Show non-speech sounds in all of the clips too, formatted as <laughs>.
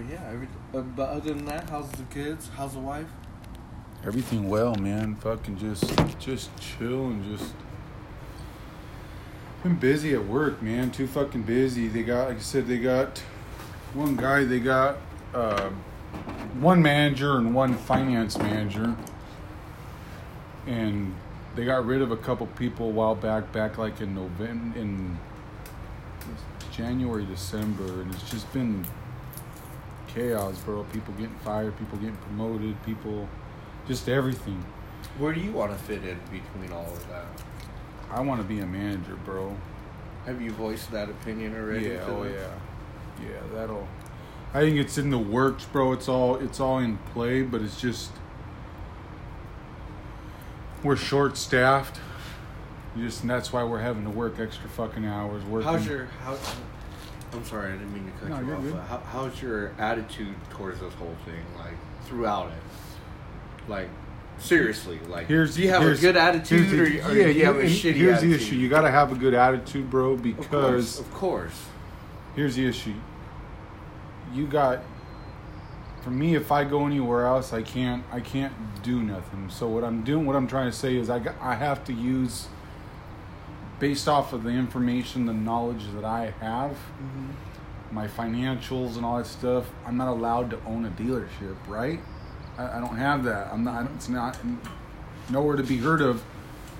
But yeah, every, uh, but other than that, how's the kids? How's the wife? Everything well, man. Fucking just, just chill and just. Been busy at work, man. Too fucking busy. They got, like I said, they got one guy. They got uh, one manager and one finance manager, and they got rid of a couple people a while back. Back like in November, in January, December, and it's just been chaos, bro. People getting fired, people getting promoted, people, just everything. Where do you want to fit in between all of that? I want to be a manager, bro. Have you voiced that opinion already? Yeah, oh yeah, yeah. That'll. I think it's in the works, bro. It's all it's all in play, but it's just we're short staffed. Just and that's why we're having to work extra fucking hours. Working. How's your how? I'm sorry, I didn't mean to cut No, you you're off. good. But how, how's your attitude towards this whole thing, like throughout it? Like seriously, like Here's do you have a good attitude here's or, the- or yeah, do you have a shitty Here's attitude? the issue: you got to have a good attitude, bro. of course, Because of course. here's the issue: you got. For me, if I go anywhere else, I can't. I can't do nothing. So what I'm doing, what I'm trying to say is, I got, I have to use, based off of the information, the knowledge that I have, mm-hmm. my financials and all that stuff. I'm not allowed to own a dealership, right? I, I don't have that. I'm not. I don't, it's not nowhere to be heard of,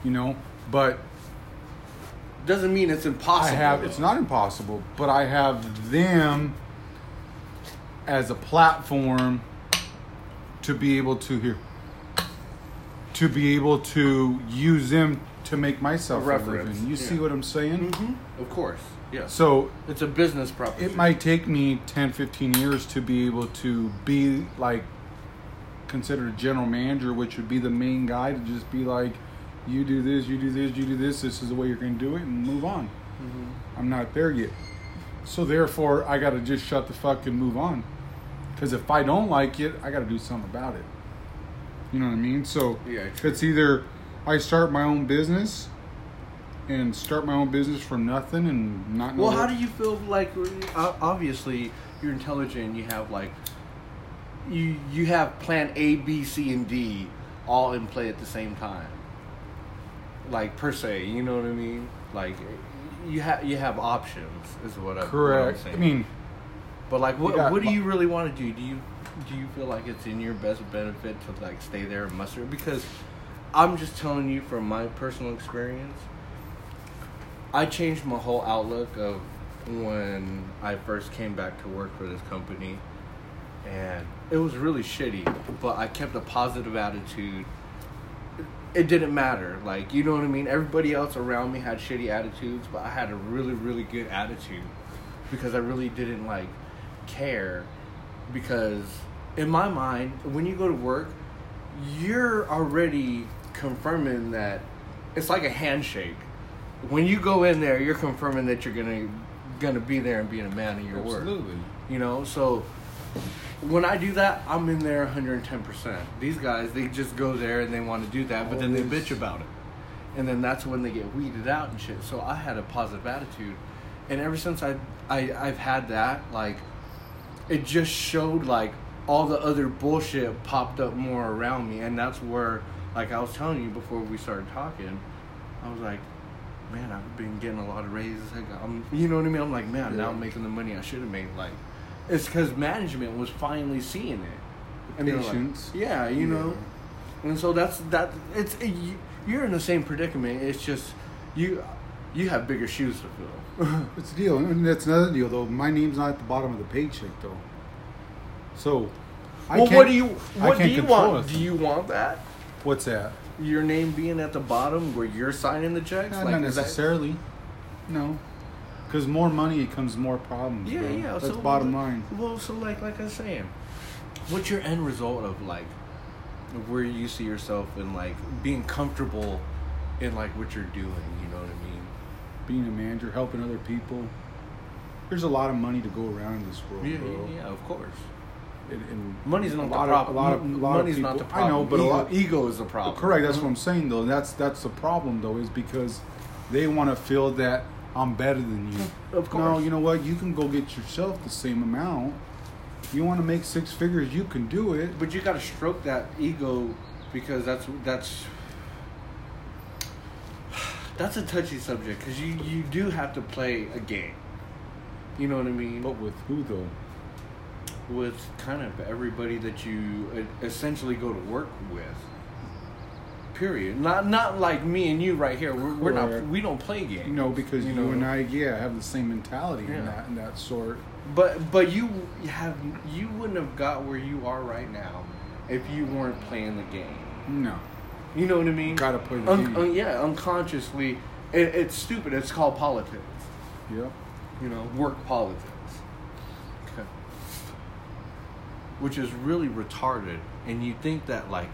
you know. But Doesn't mean it's impossible. I have. though. It's not impossible, but I have them as a platform to be able to hear, to be able to use them to make myself A living. You see what I'm saying? Mhm. Of course, yes. So it's a business proposition. it might take me 10 15 years to be able to be like considered a general manager which would be the main guy to just be like you do this you do this you do this this is the way you're going to do it and move on i'm not there yet so therefore i got to just shut the fuck and move on because if i don't like it i got to do something about it you know what i mean so Yeah, it's either i start my own business and start my own business from nothing and not know Well, how do you feel like? Obviously, you're intelligent. You have like, you you have plan A, B, C, and D all in play at the same time. Like per se, you know what I mean? Like, you have you have options, is what, I, what I'm correct saying. i mean but like, what got what do you really want to do? Do you do you feel like it's in your best benefit to like stay there and muster? Because I'm just telling you from my personal experience. I changed my whole outlook of when I first came back to work for this company, and it was really shitty. But I kept a positive attitude. It didn't matter, like you know what I mean. Everybody else around me had shitty attitudes, but I had a really, really good attitude because I really didn't like care. Because in my mind, when you go to work, you're already confirming that it's like a handshake. When you go in there, you're confirming that you're gonna gonna be there and being a man of your word. absolutely You know, so when I do that, I'm in there 110%. These guys, they just go there and they want to do that, but then they bitch about it. And then that's when they get weeded out and shit. So I had a positive attitude. And ever since I, I I've had that, like it just showed like all the other bullshit popped up more around me and that's where like I was telling you before we started talking, I was like, man, I've been getting a lot of raises. I got, I'm, you know what I mean? I'm like, man, now I'm making the money I should have made. Like, it's because management was finally seeing it. And they're like, yeah, you Yeah. know. And so that's that. It's it, you, you're in the same predicament. It's just you you have bigger shoes to fill. <laughs> It's a deal, and that's another deal though. My name's not at the bottom of the paycheck though. So, I well, can't- what do you what do you want? it. Do you want that? What's that? Your name being at the bottom where you're signing the checks? Not, Like, not is that- necessarily. No, because more money comes more problems. Yeah, bro. yeah. That's so, bottom line. Well, so like like I was saying, what's your end result of like where you see yourself in like being comfortable in like what you're doing? You know what I mean? Being a manager, helping other people. There's a lot of money to go around in this world, Yeah, bro. yeah, yeah, of course. And, and Money's not a the lot problem. Of, a lot of, a lot Money's of people, not the problem. I know, but ego, a lot. ego is the problem. Correct. That's what I'm saying, though. That's that's the problem, though, is because they want to feel that I'm better than you. Of course. No, you know what? You can go get yourself the same amount, You want to make six figures, you can do it. But you got to stroke that ego because that's that's that's a touchy subject because you you do have to play a game. You know what I mean? But with who though? With kind of everybody that you uh, essentially go to work with. Period. Not not like me and you right here. We're, we're not. We don't play games. Know, because You you, know. and I, yeah, have the same mentality Yeah. in that in that sort. But but you have you wouldn't have got where you are right now if you weren't playing the game. No, You know what I mean? Gotta play the Un- game. un- yeah, unconsciously, it, it's stupid. It's called politics. yep. You know, work politics. Okay. Which is really retarded, and you think that like,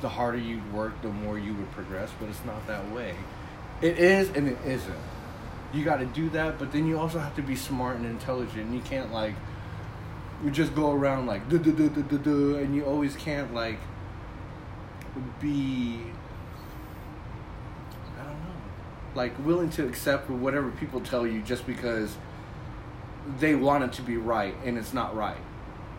the harder you work, the more you would progress, but it's not that way. It is and it isn't. You got to do that, but then you also have to be smart and intelligent. And you can't like, you just go around like do do do do do do, and you always can't like be I don't know. Like willing to accept whatever people tell you just because they want it to be right and it's not right.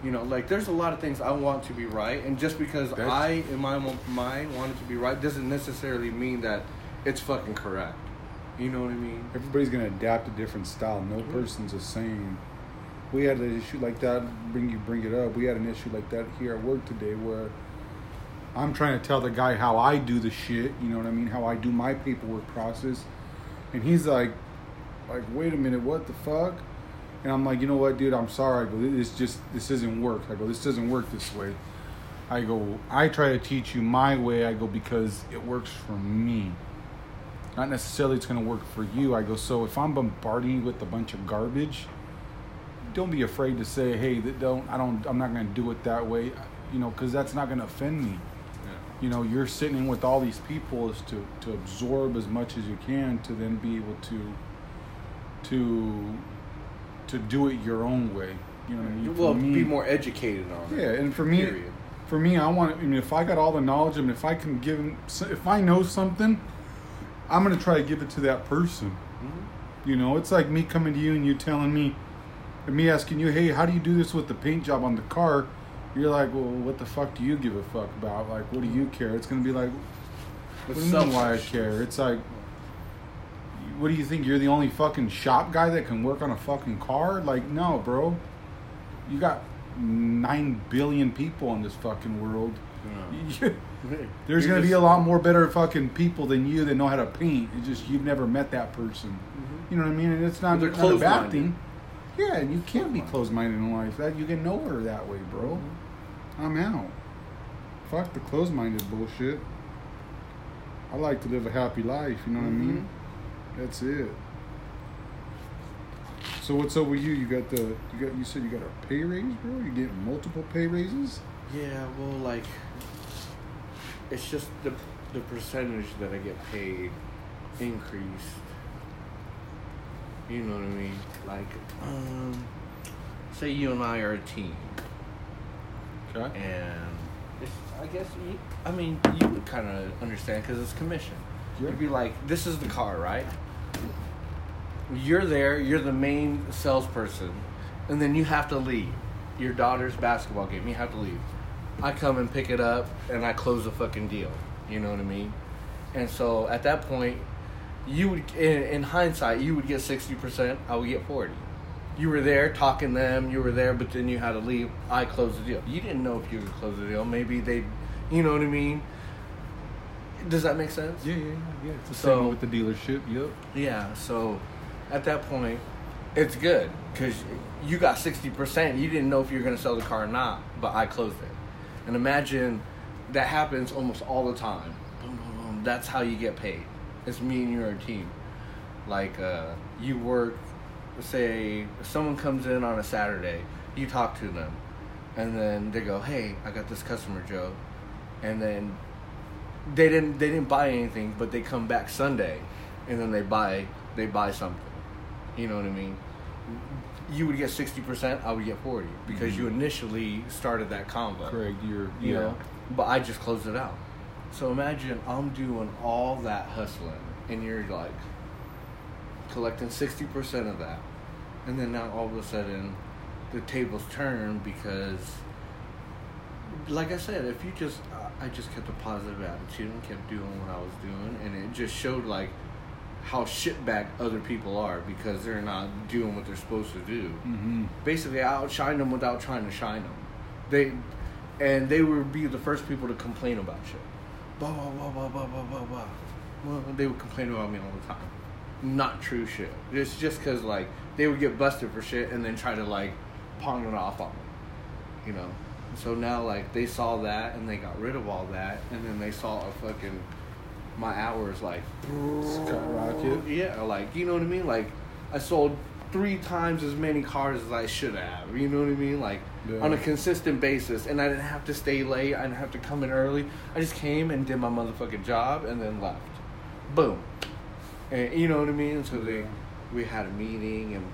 You know, like there's a lot of things I want to be right, and just because That's- I in my mind want it to be right doesn't necessarily mean that it's fucking correct. You know what I mean? Everybody's gonna adapt a different style. No person's the same. We had an issue like that. Bring you bring it up. We had an issue like that here at work today where I'm trying to tell the guy how I do the shit. You know what I mean? How I do my paperwork process, and he's like, like, wait a minute, what the fuck? And I'm like, you know what, dude? I'm sorry. I go, this just this isn't work. I go, this doesn't work this way. I go, I try to teach you my way. I go because it works for me not necessarily it's going to work for you. I go, so if I'm bombarding you with a bunch of garbage, don't be afraid to say, hey, that don't, I don't, I'm not going to do it that way, you know, because that's not going to offend me. You know, you're sitting in with all these people is to, to absorb as much as you can to then be able to, to, to do it your own way. You know what I mean? Well, me- be more educated on it. yeah, and for me, Period. for me, I want. I mean, if I got all the knowledge, and if I can give, him- if I know something, I'm gonna try to give it to that person. Mhm. You know, it's like me coming to you and you telling me, and me asking you, hey, how do you do this with the paint job on the car? You're like, well, what the fuck do you give a fuck about? Like, what do you care? It's gonna be like, what do you mean why I care? It's like, what do you think? You're the only fucking shop guy that can work on a fucking car? Like, no, bro. You got nine billion people in this fucking world. Yeah. <laughs> There's gonna be a lot more better fucking people than you that know how to paint. It's just you've never met that person. Mhm. You know what I mean? And it's not, not a bad closed-minded. thing. Yeah, and you can't be closed-minded in life. That you get nowhere that way, bro. I'm out. Fuck the closed-minded bullshit. I like to live a happy life. You know what I mean? That's it. So what's up with you? You got the you got you said you got a pay raise, bro. You getting multiple pay raises? Yeah, well, like, it's just the the percentage that I get paid increased. You know what I mean? Like, um, say you and I are a team, Okay. and it's, I guess you, I mean you would kind of understand because it's commission. You'd be like, this is the car, right? You're there. You're the main salesperson, and then you have to leave. Your daughter's basketball game. You have to leave. I come and pick it up, and I close the fucking deal. You know what I mean? And so at that point, you would, in, in hindsight, you would get sixty percent. I would get forty. You were there talking to them. You were there, but then you had to leave. I closed the deal. You didn't know if you could close the deal. Maybe they, you know what I mean? Does that make sense? Yeah, yeah, yeah. yeah. It's the So- same with the dealership. Yep. Yeah, so at that point, it's good because you got 60%. You didn't know if you were going to sell the car or not, but I closed it. And imagine that happens almost all the time. Boom, boom, boom. That's how you get paid. It's me and your team. Like, uh, you work, say, someone comes in on a Saturday, you talk to them, and then they go, hey, I got this customer, Joe. And then they didn't they didn't buy anything, but they come back Sunday, and then they buy they buy something. You know what I mean? You would get sixty percent. I would get forty because you mm-hmm. initially started that combo. Craig, you're You yeah. know, but I just closed it out. So imagine I'm doing all that hustling, and you're like collecting sixty percent of that, and then now all of a sudden the tables turn because, like I said, if you just I just kept a positive attitude and kept doing what I was doing, and it just showed like how shitbag other people are because they're not doing what they're supposed to do. Mm-hmm. Basically, I outshine them without trying to shine them. They and they would be the first people to complain about shit. Blah blah blah blah blah blah blah blah. Well, they would complain about me all the time. Not true shit. It's just because like they would get busted for shit and then try to like pawn it off on me. You know. So now like they saw that and they got rid of all that and then they saw a fucking my hours like Skyrocket. Yeah, like you know what I mean. Like I sold three times as many cars as I should have. You know what I mean? Like Yeah. on a consistent basis, and I didn't have to stay late. I didn't have to come in early. I just came and did my motherfucking job and then left. Boom. And you know what I mean? So they we had a meeting and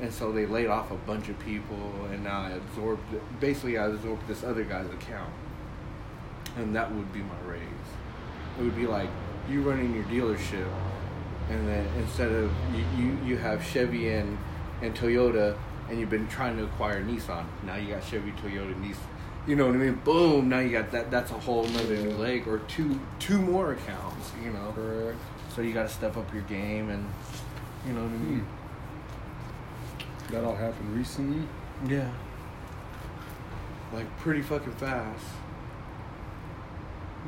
and so they laid off a bunch of people and now I absorbed basically I absorbed this other guy's account. And that would be my raise. It would be like you running your dealership and then instead of you, you, you have Chevy and, and Toyota and you've been trying to acquire Nissan. Now you got Chevy, Toyota, Nissan. You know what I mean? Boom! Now you got that. That's a whole nother new leg or two two more accounts. You know. Correct. So you got to step up your game and you know what I mean? Hmm. That all happened recently. Yeah. Like pretty fucking fast.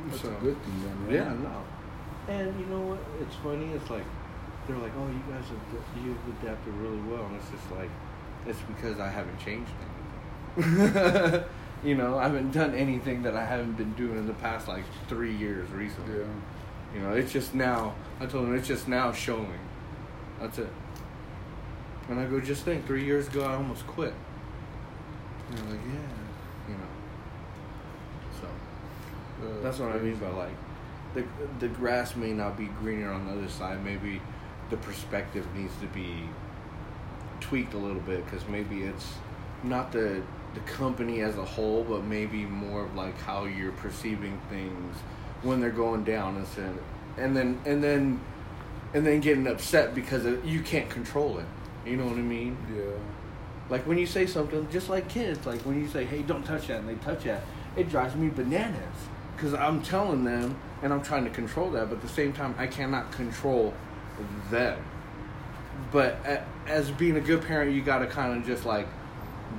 That's So- a good thing, then, right? Yeah, no. And you know what? It's funny. It's like they're like, "Oh, you guys have you've adapted really well," and it's just like it's because I haven't changed anything. <laughs> you know, I haven't done anything that I haven't been doing in the past like three years recently. Yeah. You know, it's just now. I told them it's just now showing. That's it. And I go, just think, three years ago I almost quit. And they're like, yeah, you know. So Uh, that's what I mean by like, the the grass may not be greener on the other side. Maybe the perspective needs to be tweaked a little bit because maybe it's not the the company as a whole, but maybe more of like how you're perceiving things when they're going down instead, and then and then and then getting upset because you can't control it. You know what I mean? Yeah. Like when you say something, just like kids, like when you say, "Hey, don't touch that," and they touch that, it drives me bananas because I'm telling them and I'm trying to control that, but at the same time, I cannot control them. But as being a good parent, you got to kind of just like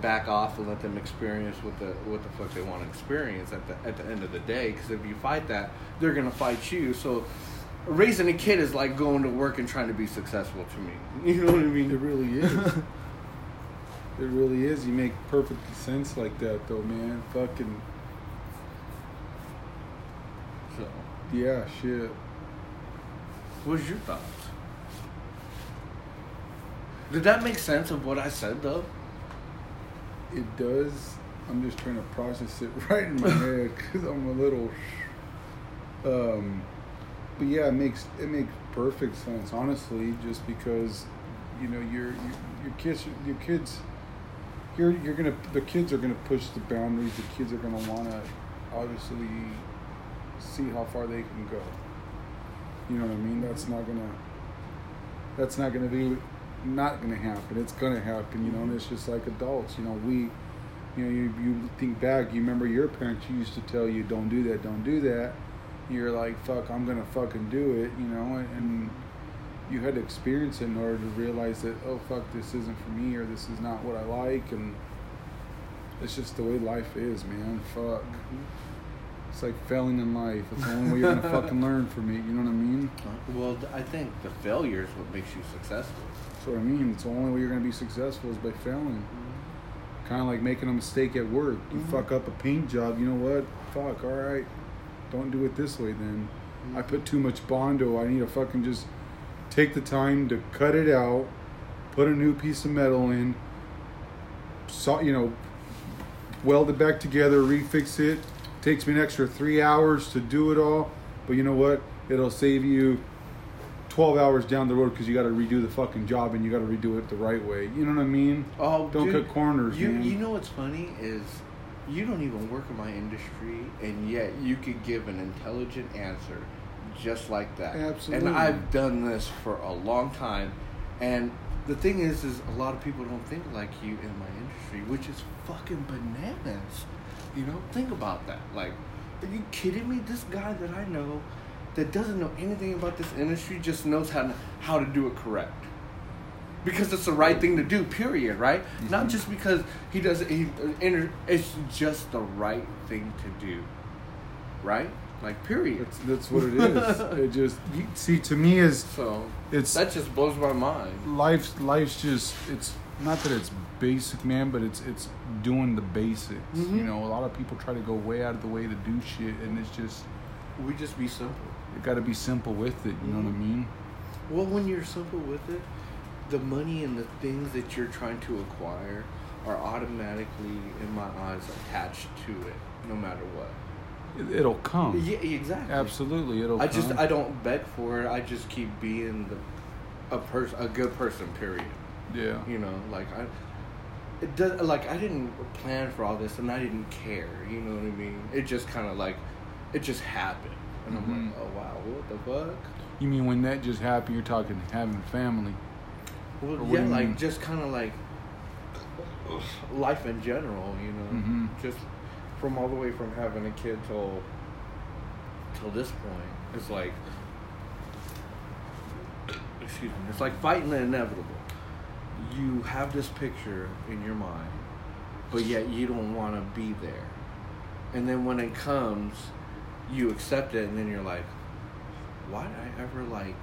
back off and let them experience what the what the fuck they want to experience at the at the end of the day. Because if you fight that, they're gonna fight you. So. Raising a kid is like going to work and trying to be successful to me. <laughs> You know what I mean? It really is. <laughs> it really is. You make perfect sense like that, though, man. Fucking So, yeah, shit. what's your thoughts? Did that make sense of what I said though? It does. I'm just trying to process it <laughs> right in my head because I'm a little. Um, but yeah, it makes it makes perfect sense, honestly. Just because, you know, your your, your kids, your kids, you're you're gonna the kids are gonna push the boundaries. The kids are gonna wanna, obviously, see how far they can go. You know what I mean? That's not gonna. That's not gonna be, not gonna happen. It's gonna happen. You know, and it's just like adults. You know, we you know, you, you think back, you remember your parents used to tell you, don't do that, don't do that. You're like, fuck, I'm gonna fucking do it, you know, and, and you had to experience it in order to realize that, oh, fuck, this isn't for me or this is not what I like. And it's just the way life is, man. Fuck. Mm-hmm. It's like failing in life. It's the only way you're gonna <laughs> fucking learn from it, you know what I mean? Well, I think the failure is what makes you successful. That's what I mean. It's the only way you're gonna be successful is by failing. Kind of like making a mistake at work. You Mhm. fuck up a paint job. You know what? Fuck. All right. Don't do it this way then. I put too much bondo. I need to fucking just take the time to cut it out, put a new piece of metal in, so you know, weld it back together, refix it. Takes me an extra three hours to do it all, but you know what? It'll save you 12 hours down the road because you got to redo the fucking job and you got to redo it the right way. You know what I mean? Oh, Don't dude, cut corners, You man. you know what's funny is you don't even work in my industry, and yet you could give an intelligent answer just like that. Absolutely. And I've done this for a long time, and the thing is, is a lot of people don't think like you in my industry, which is fucking bananas. You know, think about that. Like, are you kidding me? This guy that I know, that doesn't know anything about this industry, just knows how to, how to do it correct. Because it's the right thing to do. Period. Right? Not Mhm. just because he does it. He, it's just the right thing to do. Right? Like, period. That's that's what it is. <laughs> it just you, see to me is So it's that just blows my mind. life's life's just it's not that it's basic, man, but it's it's doing the basics. Mhm. You know, a lot of people try to go way out of the way to do shit, and it's just We just be simple. you got to be simple with it. You know what I mean? Well, when you're simple with it, the money and the things that you're trying to acquire are automatically, in my eyes, attached to it, no matter what. It, it'll come. Yeah, exactly. Absolutely, it'll. I just. I don't beg for it. I just keep being the a person, a good person. Period. yeah. You know, like I. It does like I didn't plan for all this, and I didn't care. You know what I mean? It just kind of like, it just happened, and I'm Mhm. like, oh wow, what the fuck? You mean when that just happened? You're talking having family. Well, yeah, like mean? just kind of like life in general, you know. Mhm. Just from all the way from having a kid till till this point, it's like excuse me, it's like fighting the inevitable. You have this picture in your mind, but yet you don't want to be there. And then when it comes, you accept it, and then you're like, why did I ever like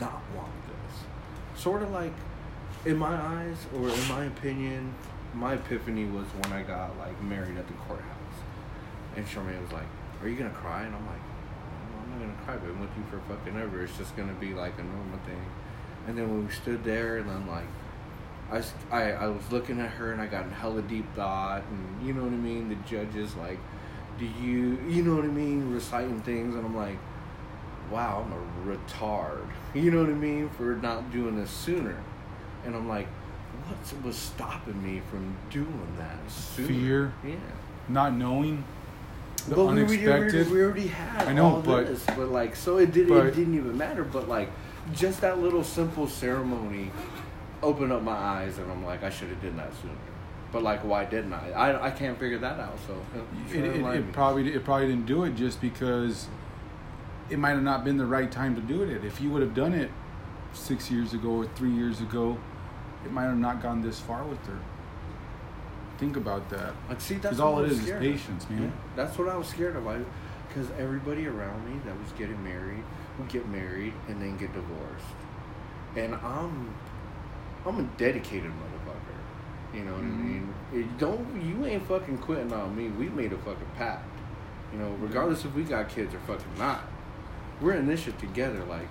not want this? Sort of like, in my eyes, or in my opinion, my epiphany was when I got like married at the courthouse, and Charmaine was like, "Are you gonna cry?" And I'm like, "No, "I'm not gonna cry. But I'm with you for fucking ever. It's just gonna be like a normal thing." And then when we stood there, and then like. I, I, I was looking at her and I got in hella deep thought and you know what I mean the judges like do you you know what I mean reciting things and I'm like wow, I'm a retard. <laughs> You know what I mean? For not doing this sooner. And I'm like, what was stopping me from doing that sooner? Fear? Yeah. Not knowing the but we, we, unexpected. we, already had I know, all but- this, but like, so it, did, but- it didn't even matter. But like, just that little simple ceremony opened up my eyes, and I'm like, I should have done that sooner. But like, why didn't I? I, I can't figure that out. So it, it, it probably it probably didn't do it just because it might have not been the right time to do it. If you would have done it six years ago or three years ago, it might have not gone this far with her. Think about that. Like, see, that's all it is is scared of. patience, man. Yeah, that's what I was scared of. I, because everybody around me that was getting married would get married and then get divorced, and I'm, I'm a dedicated motherfucker. You know what Mhm. I mean? It don't you ain't fucking quitting on me. We made a fucking pact. You know, regardless if we got kids or fucking not, we're in this shit together. Like,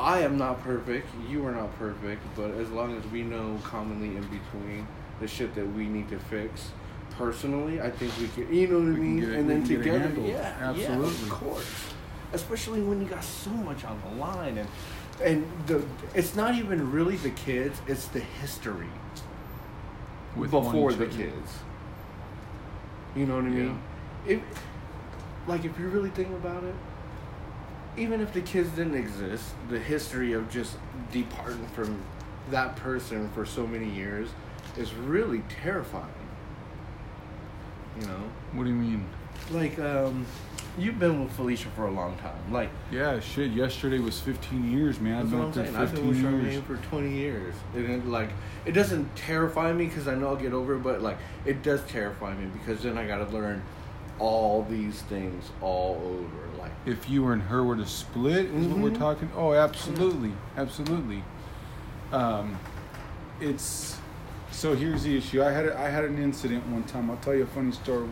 I am not perfect. You are not perfect. But as long as we know commonly in between the shit that we need to fix, personally, I think we can. You know what I mean? get and then can get it together, yeah, yeah, Absolutely. of course. Especially when you got so much on the line, and and the it's not even really the kids; it's the history With before the kids. You know what I mean? If like if you really think about it, even if the kids didn't exist, the history of just departing from that person for so many years is really terrifying. You know, What do you mean? like um, you've been with Felicia for a long time. Like Yeah, shit. Yesterday was 15 years, man. I've been with her. I've been with 15. Charmaine for 20 years. And it, like, it doesn't terrify me because I know I'll get over it, but like, it does terrify me because then I got to learn all these things all over. Like, If you and her were to split, is what we're Mhm. talking. Oh, absolutely, absolutely. Um, it's so. Here's the issue. I had a, I had an incident one time. I'll tell you a funny story.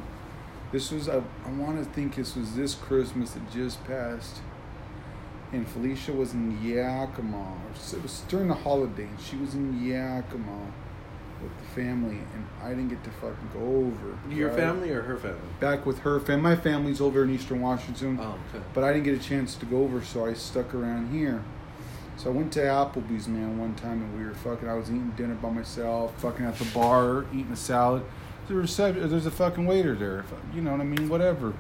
This was I, I want to think this was this Christmas that just passed, and Felicia was in Yakima. It was during the holiday, and she was in Yakima with the family, and I didn't get to fucking go over. your right? family or her family? back with her family. My family's over in Eastern Washington. Oh, okay. But I didn't get a chance to go over, so I stuck around here. So I went to Applebee's, man, one time, and we were fucking. I was eating dinner by myself, fucking at the bar, eating a salad. There's a, there's a fucking waiter there, you know what I mean? Whatever.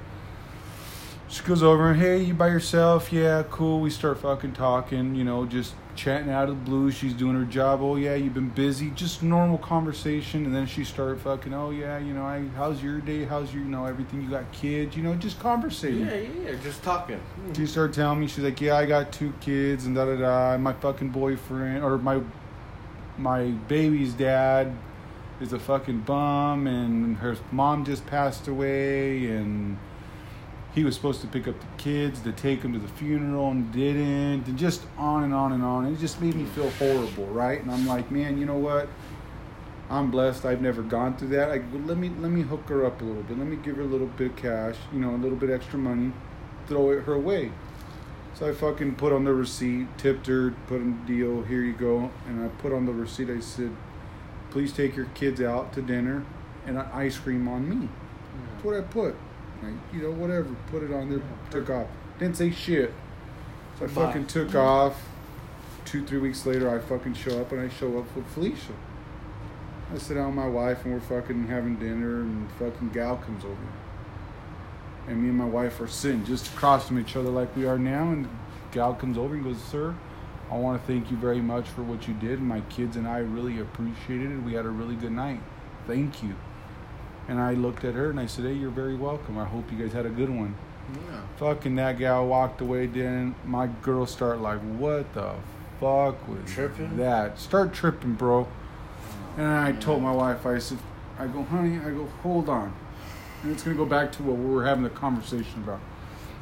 She goes over and hey, you by yourself? Yeah, cool. We start fucking talking, you know, just chatting out of the blue. She's doing her job. Oh yeah, you've been busy. Just normal conversation, and then she started fucking. Oh yeah, you know, I how's your day? How's your you know everything? You got kids? You know, just conversating. Yeah, yeah, yeah, just talking. Mm-hmm. She started telling me she's like, yeah, I got two kids and da da da. My fucking boyfriend or my my baby's dad is a fucking bum, and her mom just passed away, and he was supposed to pick up the kids to take them to the funeral and didn't, and just on and on and on. It just made me feel horrible, right? And I'm like, man, you know what? I'm blessed. I've never gone through that. I go, let me let me hook her up a little bit. Let me give her a little bit of cash, you know, a little bit extra money, throw it her way. So I fucking put on the receipt, tipped her, put in deal. Here you go. And I put on the receipt. I said, please take your kids out to dinner and an ice cream on me. That's what I put. Like, you know, whatever. Put it on there. Took off. Didn't say shit. So I Bye. fucking took off. Two, three weeks later, I fucking show up and I show up with Felicia. I sit down with my wife and we're fucking having dinner and fucking gal comes over. And me and my wife are sitting just across from each other like we are now. And gal comes over and goes, Sir, I want to thank you very much for what you did. My kids and I really appreciated it. We had a really good night. Thank you. And I looked at her and I said, Hey, you're very welcome. I hope you guys had a good one. Yeah. Fucking that gal walked away. Then my girl start like, what the fuck was Tripping? that? Start tripping, bro. Oh. And I told my wife, I said, I go, honey, I go, hold on. And it's gonna go back to what we were having the conversation about.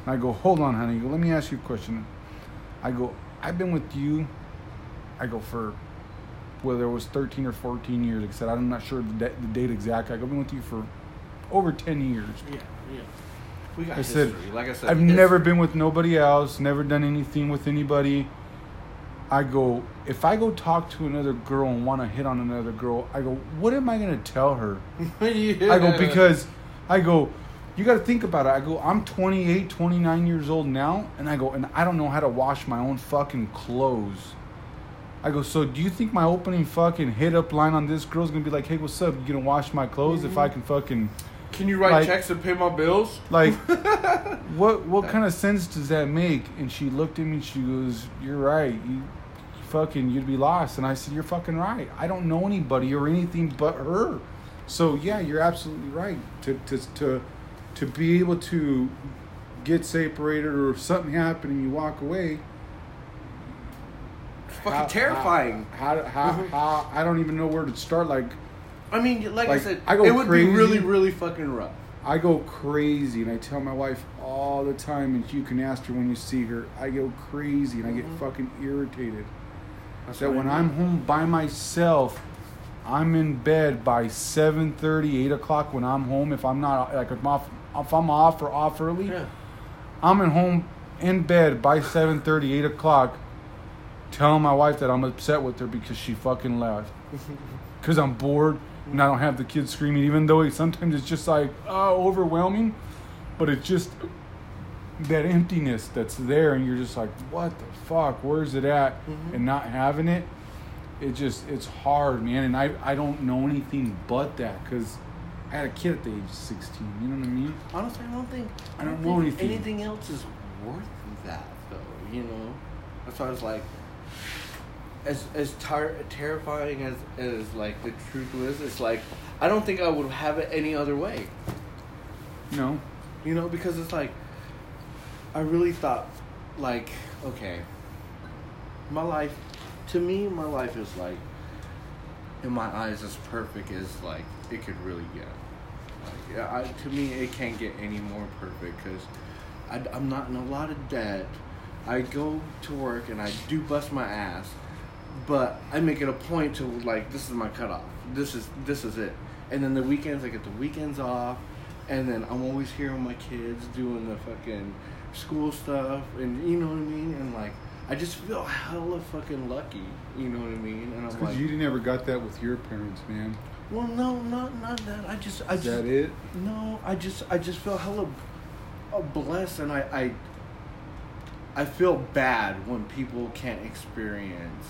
And I go, hold on, honey. Go, let me ask you a question. I go, I've been with you. I go for whether it was 13 or 14 years. Like I said, I'm not sure the, da- the date exact. I go, I've been with you for over 10 years. Yeah, yeah. We got I said, history. like I said, I've history. never been with nobody else, never done anything with anybody. I go, if I go talk to another girl and want to hit on another girl, I go, what am I going to tell her? <laughs> yeah. I go, because I go, you got to think about it. I go, I'm 28, 29 years old now, and I go, and I don't know how to wash my own fucking clothes. I go, so do you think my opening fucking hit up line on this girl's gonna be like, hey, what's up? You gonna wash my clothes if I can fucking Can you write like- checks and pay my bills? like, <laughs> what what kind of sense does that make? And she looked at me and she goes, "You're right. You, you fucking you'd be lost." And I said, "You're fucking right. I don't know anybody or anything but her." So yeah, you're absolutely right. To to to to be able to get separated or if something happened and you walk away. Fucking how- terrifying. How, how, how, how I don't even know where to start. Like I mean, like, I said, I go it would crazy. be really, really fucking rough. I go crazy and I tell my wife all the time, and you can ask her when you see her. I go crazy and I get Mhm. fucking irritated. That's that when I I'm home by myself, I'm in bed by 7:30, 8 o'clock. When I'm home, if I'm not like if I'm off, if I'm off or off early, Yeah. I'm in home in bed by 7:30, 8 o'clock, telling my wife that I'm upset with her because she fucking left. <laughs> Because I'm bored and I don't have the kids screaming, even though it, sometimes it's just like uh, overwhelming, but it's just that emptiness that's there, and you're just like, what the fuck? Where's it at? Mhm. And not having it, it just it's hard, man. And I I don't know anything but that because I had a kid at the age of 16. You know what I mean? Honestly, I don't think I don't know think anything. anything else is worth that, though. You know, that's why I was like, as as tar- terrifying as as like the truth is, it's like I don't think I would have it any other way. No. You know, because it's like I really thought, like, okay, my life, to me, my life is like, in my eyes, as perfect as like it could really get. Like, yeah, I, to me, it can't get any more perfect because I'm not in a lot of debt. I go to work and I do bust my ass, but I make it a point to like this is my cutoff. This is this is it. And then the weekends, I get the weekends off, and then I'm always here with my kids doing the fucking school stuff, and you know what I mean. And like, I just feel hella fucking lucky. You know what I mean? And I'm Because like, you never got that with your parents, man. well, no, not not that. I just, I Is just, that it? no, I just I just feel hella blessed, and I, I I feel bad when people can't experience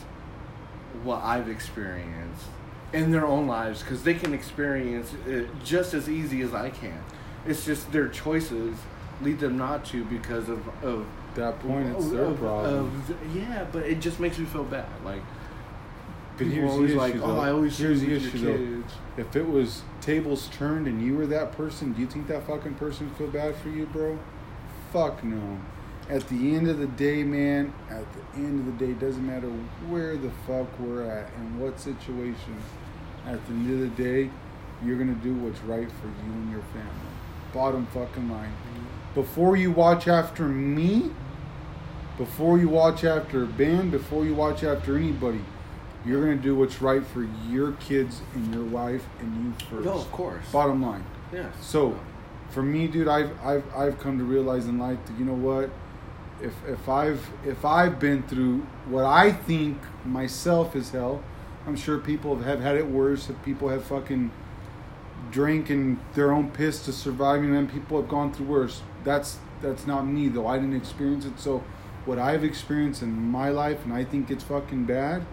what I've experienced in their own lives because they can experience it just as easy as I can. It's just their choices lead them not to because of of that point, it's their of- problem. of- yeah, but it just makes me feel bad. Like but people always like, oh, though. I always here's the issue, though. If it was tables turned and you were that person, do you think that fucking person would feel bad for you, bro? Fuck no. At the end of the day, man, at the end of the day, doesn't matter where the fuck we're at and what situation. At the end of the day, you're gonna do what's right for you and your family. Bottom fucking line. Mm-hmm. Before you watch after me, before you watch after Ben, before you watch after anybody, you're gonna do what's right for your kids and your wife and you first. No, of course. Bottom line. Yes. So, for me, dude, I've I've I've come to realize in life that you know what, if if I've if I've been through what I think myself is hell, I'm sure people have had it worse. If people have fucking drinking their own piss to survive, and then people have gone through worse. That's that's not me though. I didn't experience it. So, what I've experienced in my life, and I think it's fucking bad.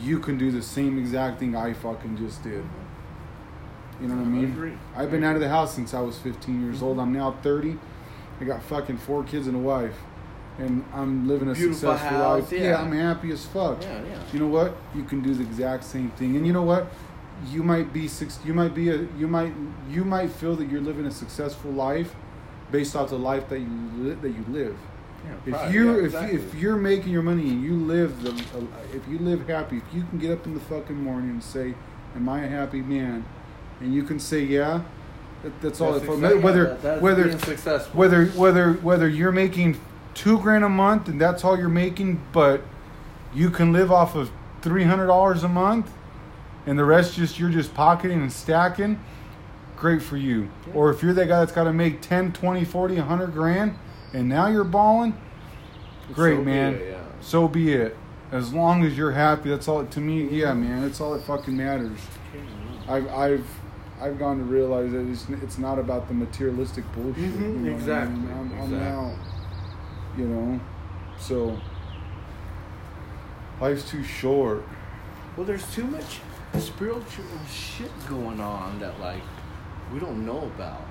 You can do the same exact thing I fucking just did. You know what I I mean? I've been out of the house since I was 15 years old. I'm now 30. I got fucking four kids and a wife, and I'm living a Beautiful successful house, life. yeah. I'm happy as fuck. Yeah, yeah. You know what? You can do the exact same thing, and you know what? You might be six. You might be a. You might. You might feel that you're living a successful life, based off the life that you li- that you live. Yeah, If you're yeah, if, exactly. if you're making your money and you live the uh, if you live happy, if you can get up in the fucking morning and say, "Am I a happy man?" and you can say, "Yeah," that's all. That's It, exactly- whether that- whether successful. whether whether whether you're making two grand a month and that's all you're making, but you can live off of three hundred dollars a month, and the rest just you're just pocketing and stacking. Great for you. Yeah. Or if you're that guy that's got to make 10, 20, 40, 100 grand, and now you're balling, great, So be man. it, yeah. So be it. As long as you're happy, that's all. To me, yeah, man, that's all that fucking matters. I've I've I've gone to realize that it's it's not about the materialistic bullshit. Mhm, you know what I exactly, mean? I'm, I'm exactly. out. You know, so life's too short. Well, there's too much spiritual shit going on that like we don't know about,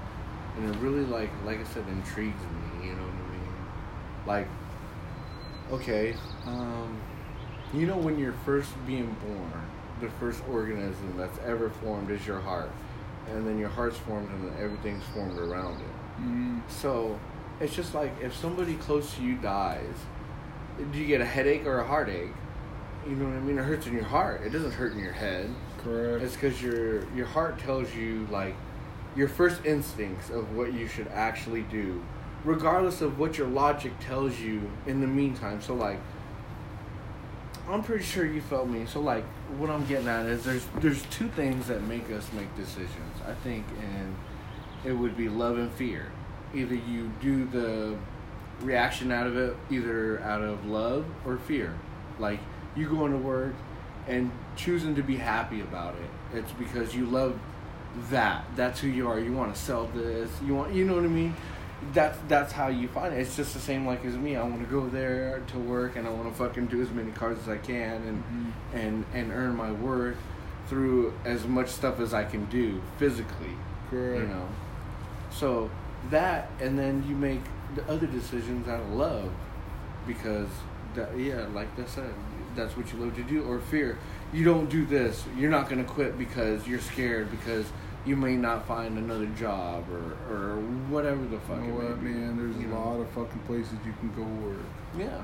and it really like like I said intrigues me. You know what I mean? Like, okay, um, you know when you're first being born, the first organism that's ever formed is your heart, and then your heart's formed and then everything's formed around it. Mm, So it's just like if somebody close to you dies, do you get a headache or a heartache? You know what I mean? It hurts in your heart. It doesn't hurt in your head. correct. It's because your your heart tells you like your first instincts of what you should actually do, regardless of what your logic tells you in the meantime. So like, I'm pretty sure you felt me. So like, what I'm getting at is there's there's two things that make us make decisions. I think, and it would be love and fear. Either you do the reaction out of it, either out of love or fear. Like you going to work and choosing to be happy about it. It's because you love that. That's who you are. You want to sell this. You want. You know what I mean? That's that's how you find it. It's just the same like as me. I want to go there to work and I want to fucking do as many cars as I can and Mhm. and and earn my worth through as much stuff as I can do physically correct. you know so that and then you make the other decisions out of love because that yeah like I said that's what you love to do or fear you don't do this you're not going to quit because you're scared because you may not find another job or or whatever the fuck You it know what, man? There's you a know? lot of fucking places you can go work. yeah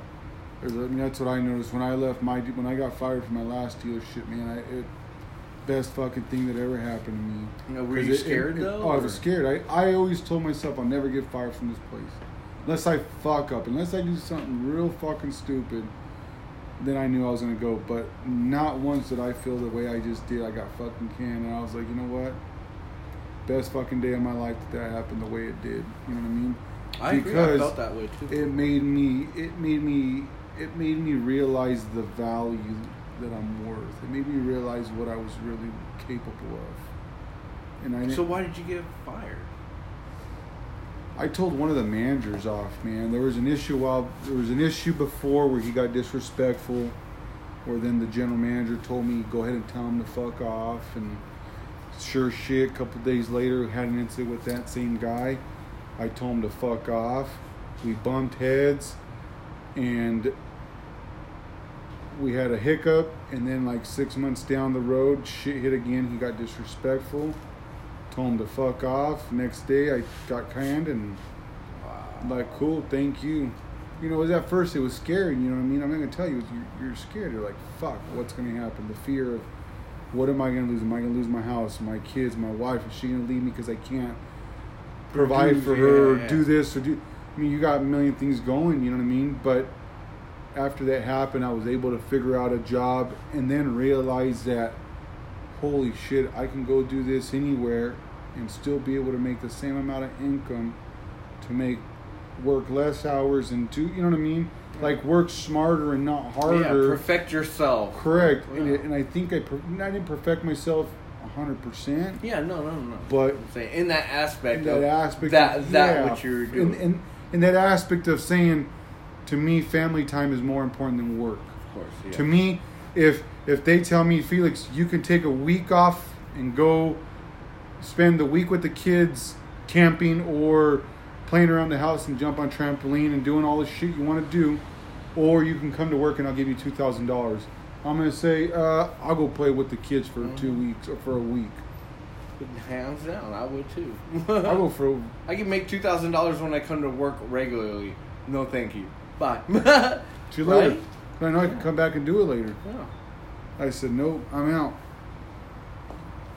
There's, I mean, that's what I noticed when I left my when I got fired from my last dealership. Man, I, it best fucking thing that ever happened to me. you know, were you it- it- scared it- though Oh, I was scared. I, I always told myself I'll never get fired from this place. Unless I fuck up, unless I do something real fucking stupid, then I knew I was gonna go. But not once did I feel the way I just did. I got fucking canned, and I was like, you know what? Best fucking day of my life that that happened the way it did. You know what I mean? I agree I because felt that way too It made me. It made me. It made me realize the value that I'm worth. It made me realize what I was really capable of. And I so why did you get fired I told one of the managers off, man. There was an issue while there was an issue before where he got disrespectful, where then the general manager told me go ahead and tell him to fuck off, and sure shit, a couple days later had an incident with that same guy, I told him to fuck off. We bumped heads, and we had a hiccup. And then, like six months down the road, shit hit again. He got disrespectful. Told him to fuck off. Next day, I got canned and like, cool, thank you. You know, at first it was scary. You know what I mean? I'm not gonna tell you. You're, you're scared. You're like, fuck, what's gonna happen? The fear of what am I gonna lose? Am I gonna lose my house, my kids, my wife? Is she gonna leave me because I can't provide for her, yeah. do this or do? I mean, you got a million things going. You know what I mean? But after that happened, I was able to figure out a job and then realize that, holy shit, I can go do this anywhere and still be able to make the same amount of income to make work less hours and do you know what I mean? Like work smarter and not oh, harder. Yeah, perfect yourself. Correct. And, Yeah. it, and I think I I didn't perfect myself hundred percent, Yeah, no, no, no. but in that aspect, in that of aspect, that of, that yeah, what you're doing. in, in, in that aspect of saying, to me, family time is more important than work. of course, yeah. To me, if if they tell me, Felix, you can take a week off and go spend the week with the kids camping or playing around the house and jump on trampoline and doing all the shit you want to do, or you can come to work and I'll give you two thousand dollars. I'm gonna say uh, I'll go play with the kids for two Mhm. weeks or for a week. hands down, I would too. I'll go for <laughs> I can make two thousand dollars when I come to work regularly. No, thank you. Bye. <laughs> see you later. Right? I know I can come back and do it later. Yeah. I said, nope, I'm out.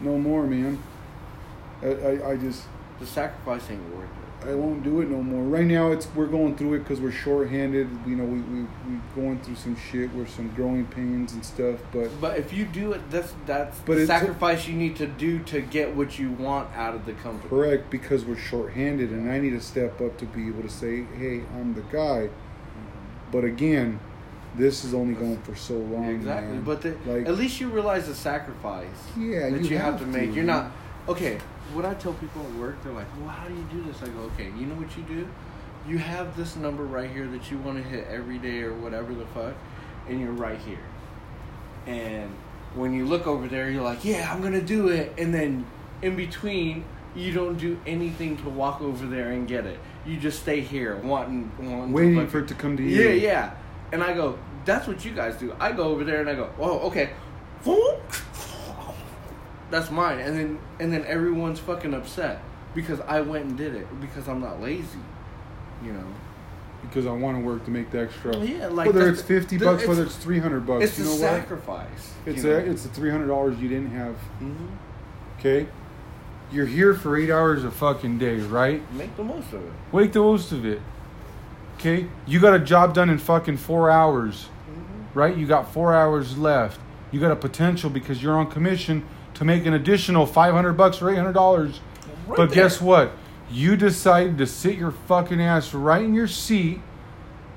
No more, man. I, I, I just, The sacrifice ain't worth it. I won't do it no more. Right now, it's we're going through it because we're short-handed. You know, we we we going through some shit. We're some growing pains and stuff. But But if you do it, that's that's But the sacrifice you need to do to get what you want out of the company. correct because we're short-handed, and I need to step up to be able to say, hey, I'm the guy. Mm-hmm. But again, this is only going for so long. Exactly, man. but the, like, at least you realize the sacrifice yeah, that you, have, to make. You're man. not okay. What I tell people at work, they're like, "Well, how do you do this?" I go, "Okay, you know what you do? You have this number right here that you want to hit every day or whatever the fuck, and you're right here. And when you look over there, you're like, "Yeah, I'm gonna do it," and then in between, you don't do anything to walk over there and get it. You just stay here, wanting, wanting waiting fucking- for it to come to you. yeah, yeah. And I go, that's what you guys do. I go over there and I go, oh, okay. That's mine. And then and then everyone's fucking upset because I went and did it because I'm not lazy. You know. Because I want to work to make the extra. Yeah, like whether it's fifty the- bucks, it's- whether it's three hundred bucks, It's you a know what? sacrifice. It's a know? it's the three hundred dollars you didn't have. Mhm. Okay, you're here for eight hours a fucking day, right? Make the most of it. Make the most of it. Okay, you got a job done in fucking four hours, Mm-hmm. right? You got four hours left. You got a potential because you're on commission to make an additional five hundred bucks or eight hundred dollars. Right but there. guess what? You decided to sit your fucking ass right in your seat,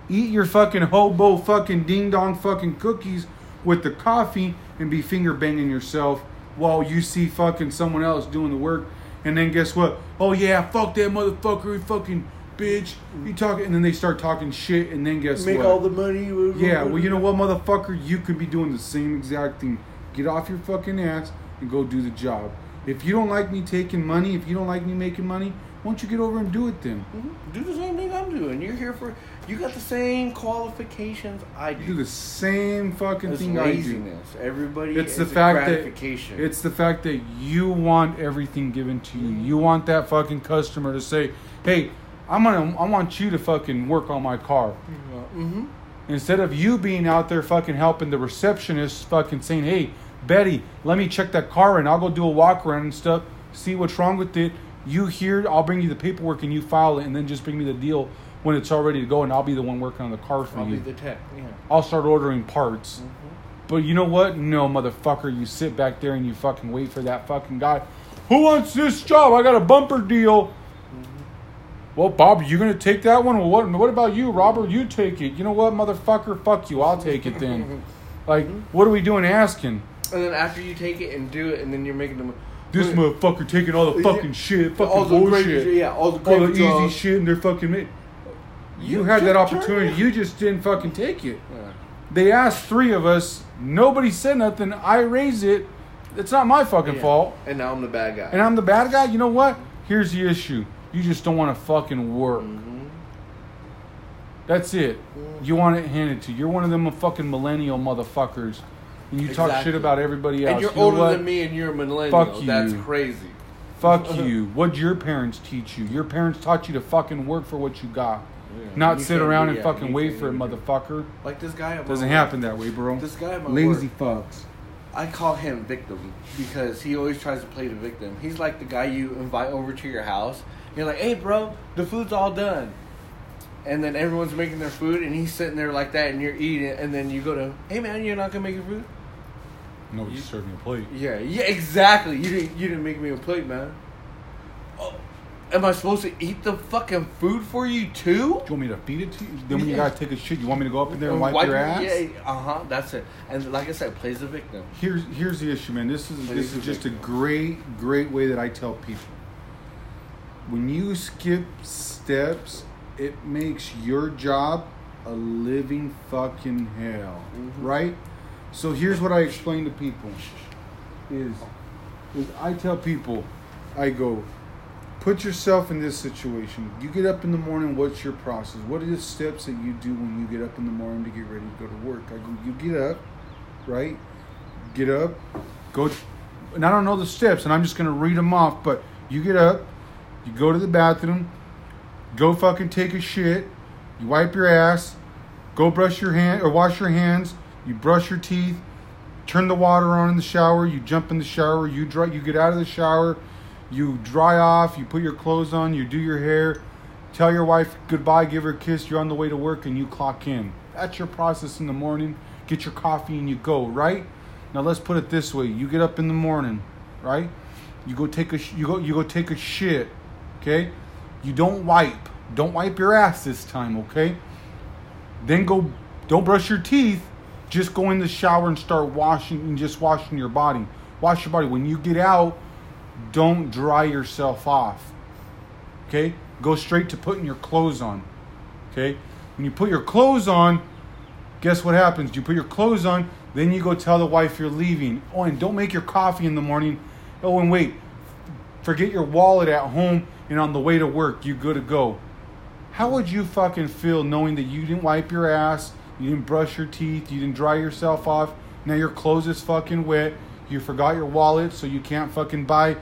eat your fucking hobo fucking ding dong fucking cookies with the coffee, and be finger banging yourself while you see fucking someone else doing the work. And then guess what? Oh yeah, fuck that motherfucker, you fucking bitch. You talking, and then they start talking shit, and then guess Make what? Make all the money. Yeah, well, you know what, motherfucker? You could be doing the same exact thing. Get off your fucking ass and go do the job. If you don't like me taking money, if you don't like me making money, why don't you get over and do it then? Mhm. Do the same thing I'm doing. You're here for. You got the same qualifications I do. Do the same fucking It's thing I do. laziness. Everybody. It's is the a fact that it's the fact that you want everything given to you. You want that fucking customer to say, "Hey, I'm gonna, I want you to fucking work on my car." Mm-hmm. Instead of you being out there fucking helping the receptionist fucking saying, hey, Betty, let me check that car and I'll go do a walk around and stuff, see what's wrong with it. You here, I'll bring you the paperwork and you file it and then just bring me the deal when it's all ready to go and I'll be the one working on the car for I'll be you. the tech. Yeah. I'll start ordering parts. Mm-hmm. But you know what? No, motherfucker, you sit back there and you fucking wait for that fucking guy. Who wants this job? I got a bumper deal. Mm-hmm. Well, Bob, you gonna take that one? Well, what? What about you, Robert? You take it. You know what, motherfucker? Fuck you. I'll take it then. <laughs> like, what are we doing asking? And then after you take it and do it, and then you're making them. This motherfucker taking all the Yeah. fucking shit, fucking all the bullshit, great, yeah, all the all the easy shit, and they're fucking. me. you, You had that opportunity. You just didn't fucking take it. Yeah. They asked three of us. Nobody said nothing. I raised it. It's not my fucking Yeah. fault. And now I'm the bad guy. And I'm the bad guy. You know what? Here's the issue. You just don't want to fucking work. Mhm. That's it. You want it handed to you. You're one of them fucking millennial motherfuckers. And you talk shit about everybody else. And you're You know older what? than me, and you're a millennial. Fuck you. That's crazy. Fuck <laughs> you. What'd your parents teach you? Your parents taught you to fucking work for what you got. Yeah. Not sit around and yeah, fucking wait for it, motherfucker. Like this guy. At my Doesn't work. happen that way, bro. This guy at my Lazy work, fucks. I call him victim because he always tries to play the victim. He's like the guy you invite over to your house. You're like, hey, bro, the food's all done. And then everyone's making their food, and he's sitting there like that, and you're eating, and then you go to, hey, man, you're not gonna make your food? No, you served me a plate. Yeah, yeah, exactly. You didn't, you didn't make me a plate, man. Oh, am I supposed to eat the fucking food for you too? Do you want me to feed it to you? Then when you Yeah. gotta take a shit, you want me to go up in there and wipe, your ass? Yeah, uh huh. That's it. And like I said, plays the victim. Here's here's the issue, man. This is Please this is just a great great way that I tell people. When you skip steps, it makes your job a living fucking hell, Mhm. right? So here's what I explain to people: is is I tell people, I go, put yourself in this situation. You get up in the morning. What's your process? What are the steps that you do when you get up in the morning to get ready to go to work? I go, you get up, right? Get up, go, and I don't know the steps, and I'm just gonna read them off. But you get up, you go to the bathroom, go fucking take a shit, you wipe your ass, go brush your hand or wash your hands, you brush your teeth, turn the water on in the shower, you jump in the shower, you dry, you get out of the shower, you dry off, you put your clothes on, you do your hair, tell your wife goodbye, give her a kiss, you're on the way to work and you clock in. That's your process in the morning. Get your coffee and you go, right? Now let's put it this way. You get up in the morning, right? You go take a you go you go take a shit, okay? You don't wipe. Don't wipe your ass this time, okay? Then go don't brush your teeth. Just go in the shower and start washing and just washing your body. Wash your body. When you get out, don't dry yourself off. Okay? Go straight to putting your clothes on. Okay? When you put your clothes on, guess what happens? You put your clothes on, then you go tell the wife you're leaving. Oh, and don't make your coffee in the morning. Oh, and wait, forget your wallet at home, and on the way to work, you good to go. How would you fucking feel knowing that you didn't wipe your ass, you didn't brush your teeth, you didn't dry yourself off, now your clothes is fucking wet, you forgot your wallet, so you can't fucking buy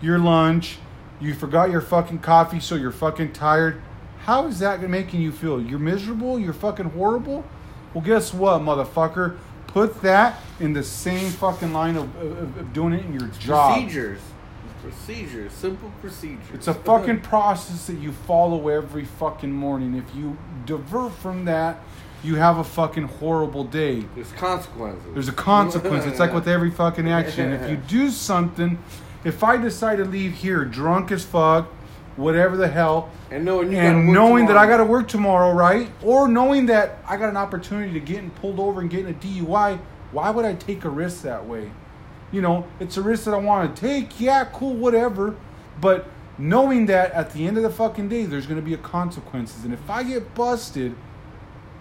your lunch, you forgot your fucking coffee, so you're fucking tired. How is that making you feel? You're miserable? You're fucking horrible? Well, guess what, motherfucker? Put that in the same fucking line of, of, of doing it in your job. Procedures. Procedures. Simple procedures. It's a fucking process that you follow every fucking morning. If you divert from that, you have a fucking horrible day. There's consequences. There's a consequence. It's like with every fucking action. If you <laughs> do something, if I decide to leave here drunk as fuck, whatever the hell, and knowing and knowing that I got to work tomorrow, right? Or knowing that I got an opportunity to get pulled over and get in a DUI, why would I take a risk that way? You know, it's a risk that I want to take. Yeah, cool, whatever. But knowing that at the end of the fucking day, there's going to be a consequences, and if I get busted,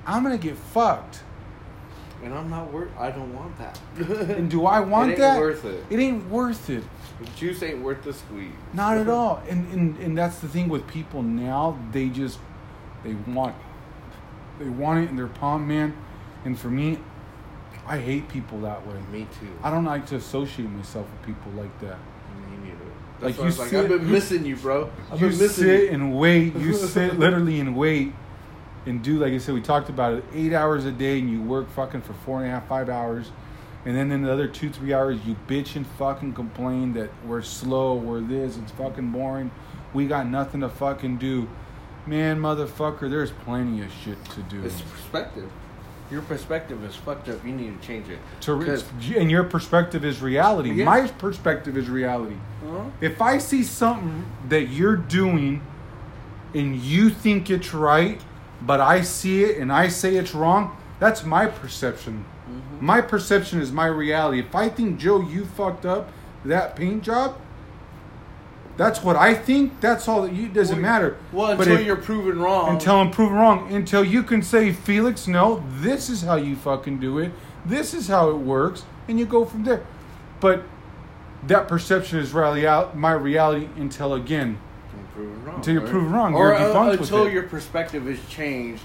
I'm to get fucked. And I'm not worth. I don't want that. <laughs> And do I want it ain't that? Worth it. It ain't worth it. The juice ain't worth the squeeze. Not at <laughs> all. And, and and that's the thing with people now. They just they want they want it in their palm, man. And for me, I hate people that way. Me too. I don't like to associate myself with people like that. Me neither. Like That's you why I was like, sit- I've been missing you, bro. <laughs> I've you been missing sit you. and wait. You sit literally and wait and do like I said. We talked about it. Eight hours a day, and you work fucking for four and a half, five hours. And then in the other two, three hours, you bitch and fucking complain that we're slow, we're this, it's fucking boring. We got nothing to fucking do. Man, motherfucker, there's plenty of shit to do. It's perspective. Your perspective is fucked up. You need to change it. To, 'Cause- and your perspective is reality. Yeah. My perspective is reality. Huh? If I see something that you're doing and you think it's right, but I see it and I say it's wrong, that's my perception. Mm-hmm. My perception is my reality. If I think, Joe, you fucked up that paint job, that's what I think. That's all that you doesn't Well, matter. Well, until if- you're proven wrong. until I'm proven wrong. Until you can say, Felix, no, this is how you fucking do it. This is how it works, and you go from there. But that perception is really out my reality until again proven wrong. Until you're proven wrong, or you're uh, until your perspective is changed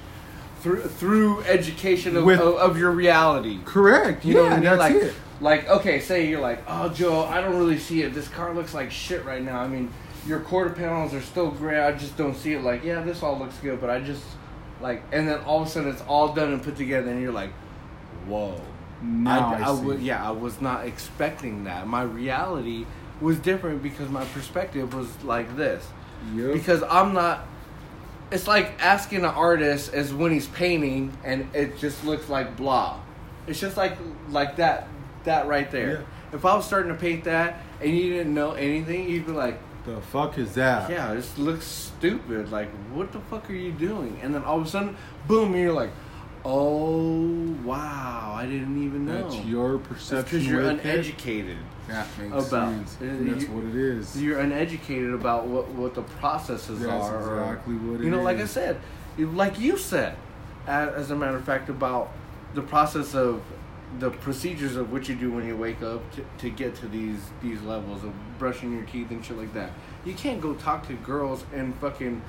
through through education of, With- of, of your reality. Correct. You yeah, know what I mean? that's like, it. like okay, say you're like, oh Joe, I don't really see it. This car looks like shit right now. I mean, your quarter panels are still gray. I just don't see it. Like, yeah, this all looks good, but I just like, and then all of a sudden it's all done and put together, and you're like, whoa. Now I, I, see. would, yeah, I was not expecting that. My reality was different because my perspective was like this. Yep. Because I'm not. It's like asking an artist as when he's painting and it just looks like blah. It's just like like that that right there. Yeah. If I was starting to paint that and you didn't know anything, you'd be like, the fuck is that? yeah, this looks stupid. Like, what the fuck are you doing? And then all of a sudden, boom, you're like, oh wow, I didn't even know. That's your because perception. you're with it. uneducated. That makes about- sense. that's what it is. You're uneducated about what what the processes That's are. exactly what it You know, like I said, like you said, as a matter of fact, about the process of the procedures of what you do when you wake up to, to get to these these levels of brushing your teeth and shit like that. You can't go talk to girls and fucking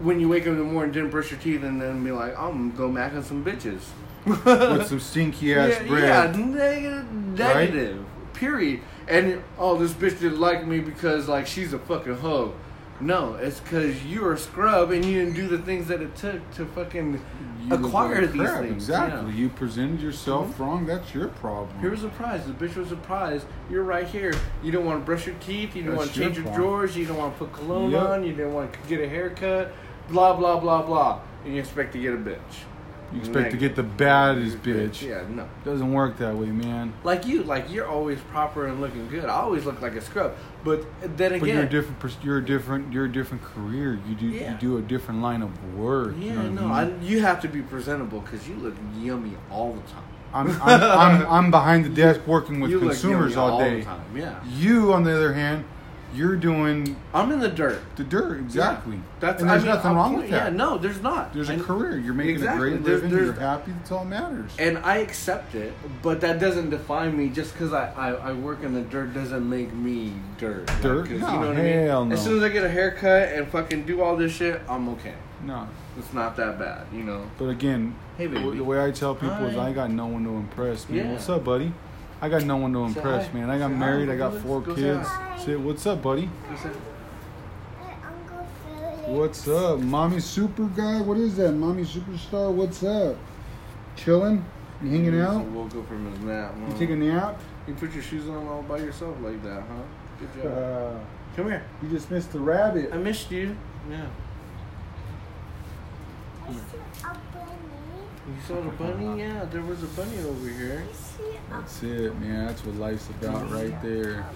when you wake up in the morning, didn't brush your teeth, and then be like, I'm gonna go mac on some bitches. With <laughs> some stinky ass yeah, bread. Yeah, negative, negative. Period. And oh, this bitch didn't like me because like she's a fucking hoe. No, it's because you're a scrub and you didn't do the things that it took to fucking You acquire these crap, things. Exactly. yeah. You presented yourself Mhm. wrong. That's your problem. Here was a prize. The bitch was a prize. You're right here. You don't want to brush your teeth. You don't want to change your your drawers. You don't want to put cologne Yep. on. You didn't want to get a haircut. Blah blah blah blah. And you expect to get a bitch. You expect to get the baddest bitch. Yeah, no. Doesn't work that way, man. Like you, like you're always proper and looking good. I always look like a scrub. But then again, But you're a different. You're a different. You're a different career. You do. Yeah. You do a different line of work. you yeah, know no, I I, you have to be presentable because you look yummy all the time. I'm, I'm, I'm, I'm behind the desk working with <laughs> you consumers all day. the time. Yeah, You, on the other hand, you're doing I'm in the dirt. the dirt exactly. Yeah. That's and there's I mean, nothing I'm- wrong with that. Yeah, no, there's not. There's a And- career. You're making Exactly. a great There's- living. there's- you're happy. That's all that matters. And I accept it, but that doesn't define me. Just because I, I, I work in the dirt doesn't make me dirt. Like, Dirt? 'cause No, you know what I mean? no. As soon as I get a haircut and fucking do all this shit, I'm okay. no, It's not that bad, you know. but again, Hey, the- way I tell people is I ain't got no one to impress. Man, Yeah. what's up, buddy? I got no one to impress, hi. man. I got Say hi, married. I got four Go kids. hi. Say, what's up, buddy? What's that? Uncle Felix. What's up, mommy super guy? What is that, mommy superstar? What's up? Chilling? You hanging He out? Woke up from his nap. You huh? take a nap? You put your shoes on all by yourself like that, huh? Good job. Uh, Come here. you just missed the rabbit. I missed you. Yeah. I see a bunny. You saw the bunny? Yeah, there was a bunny over here. I see a That's it, man. That's what life's about right there.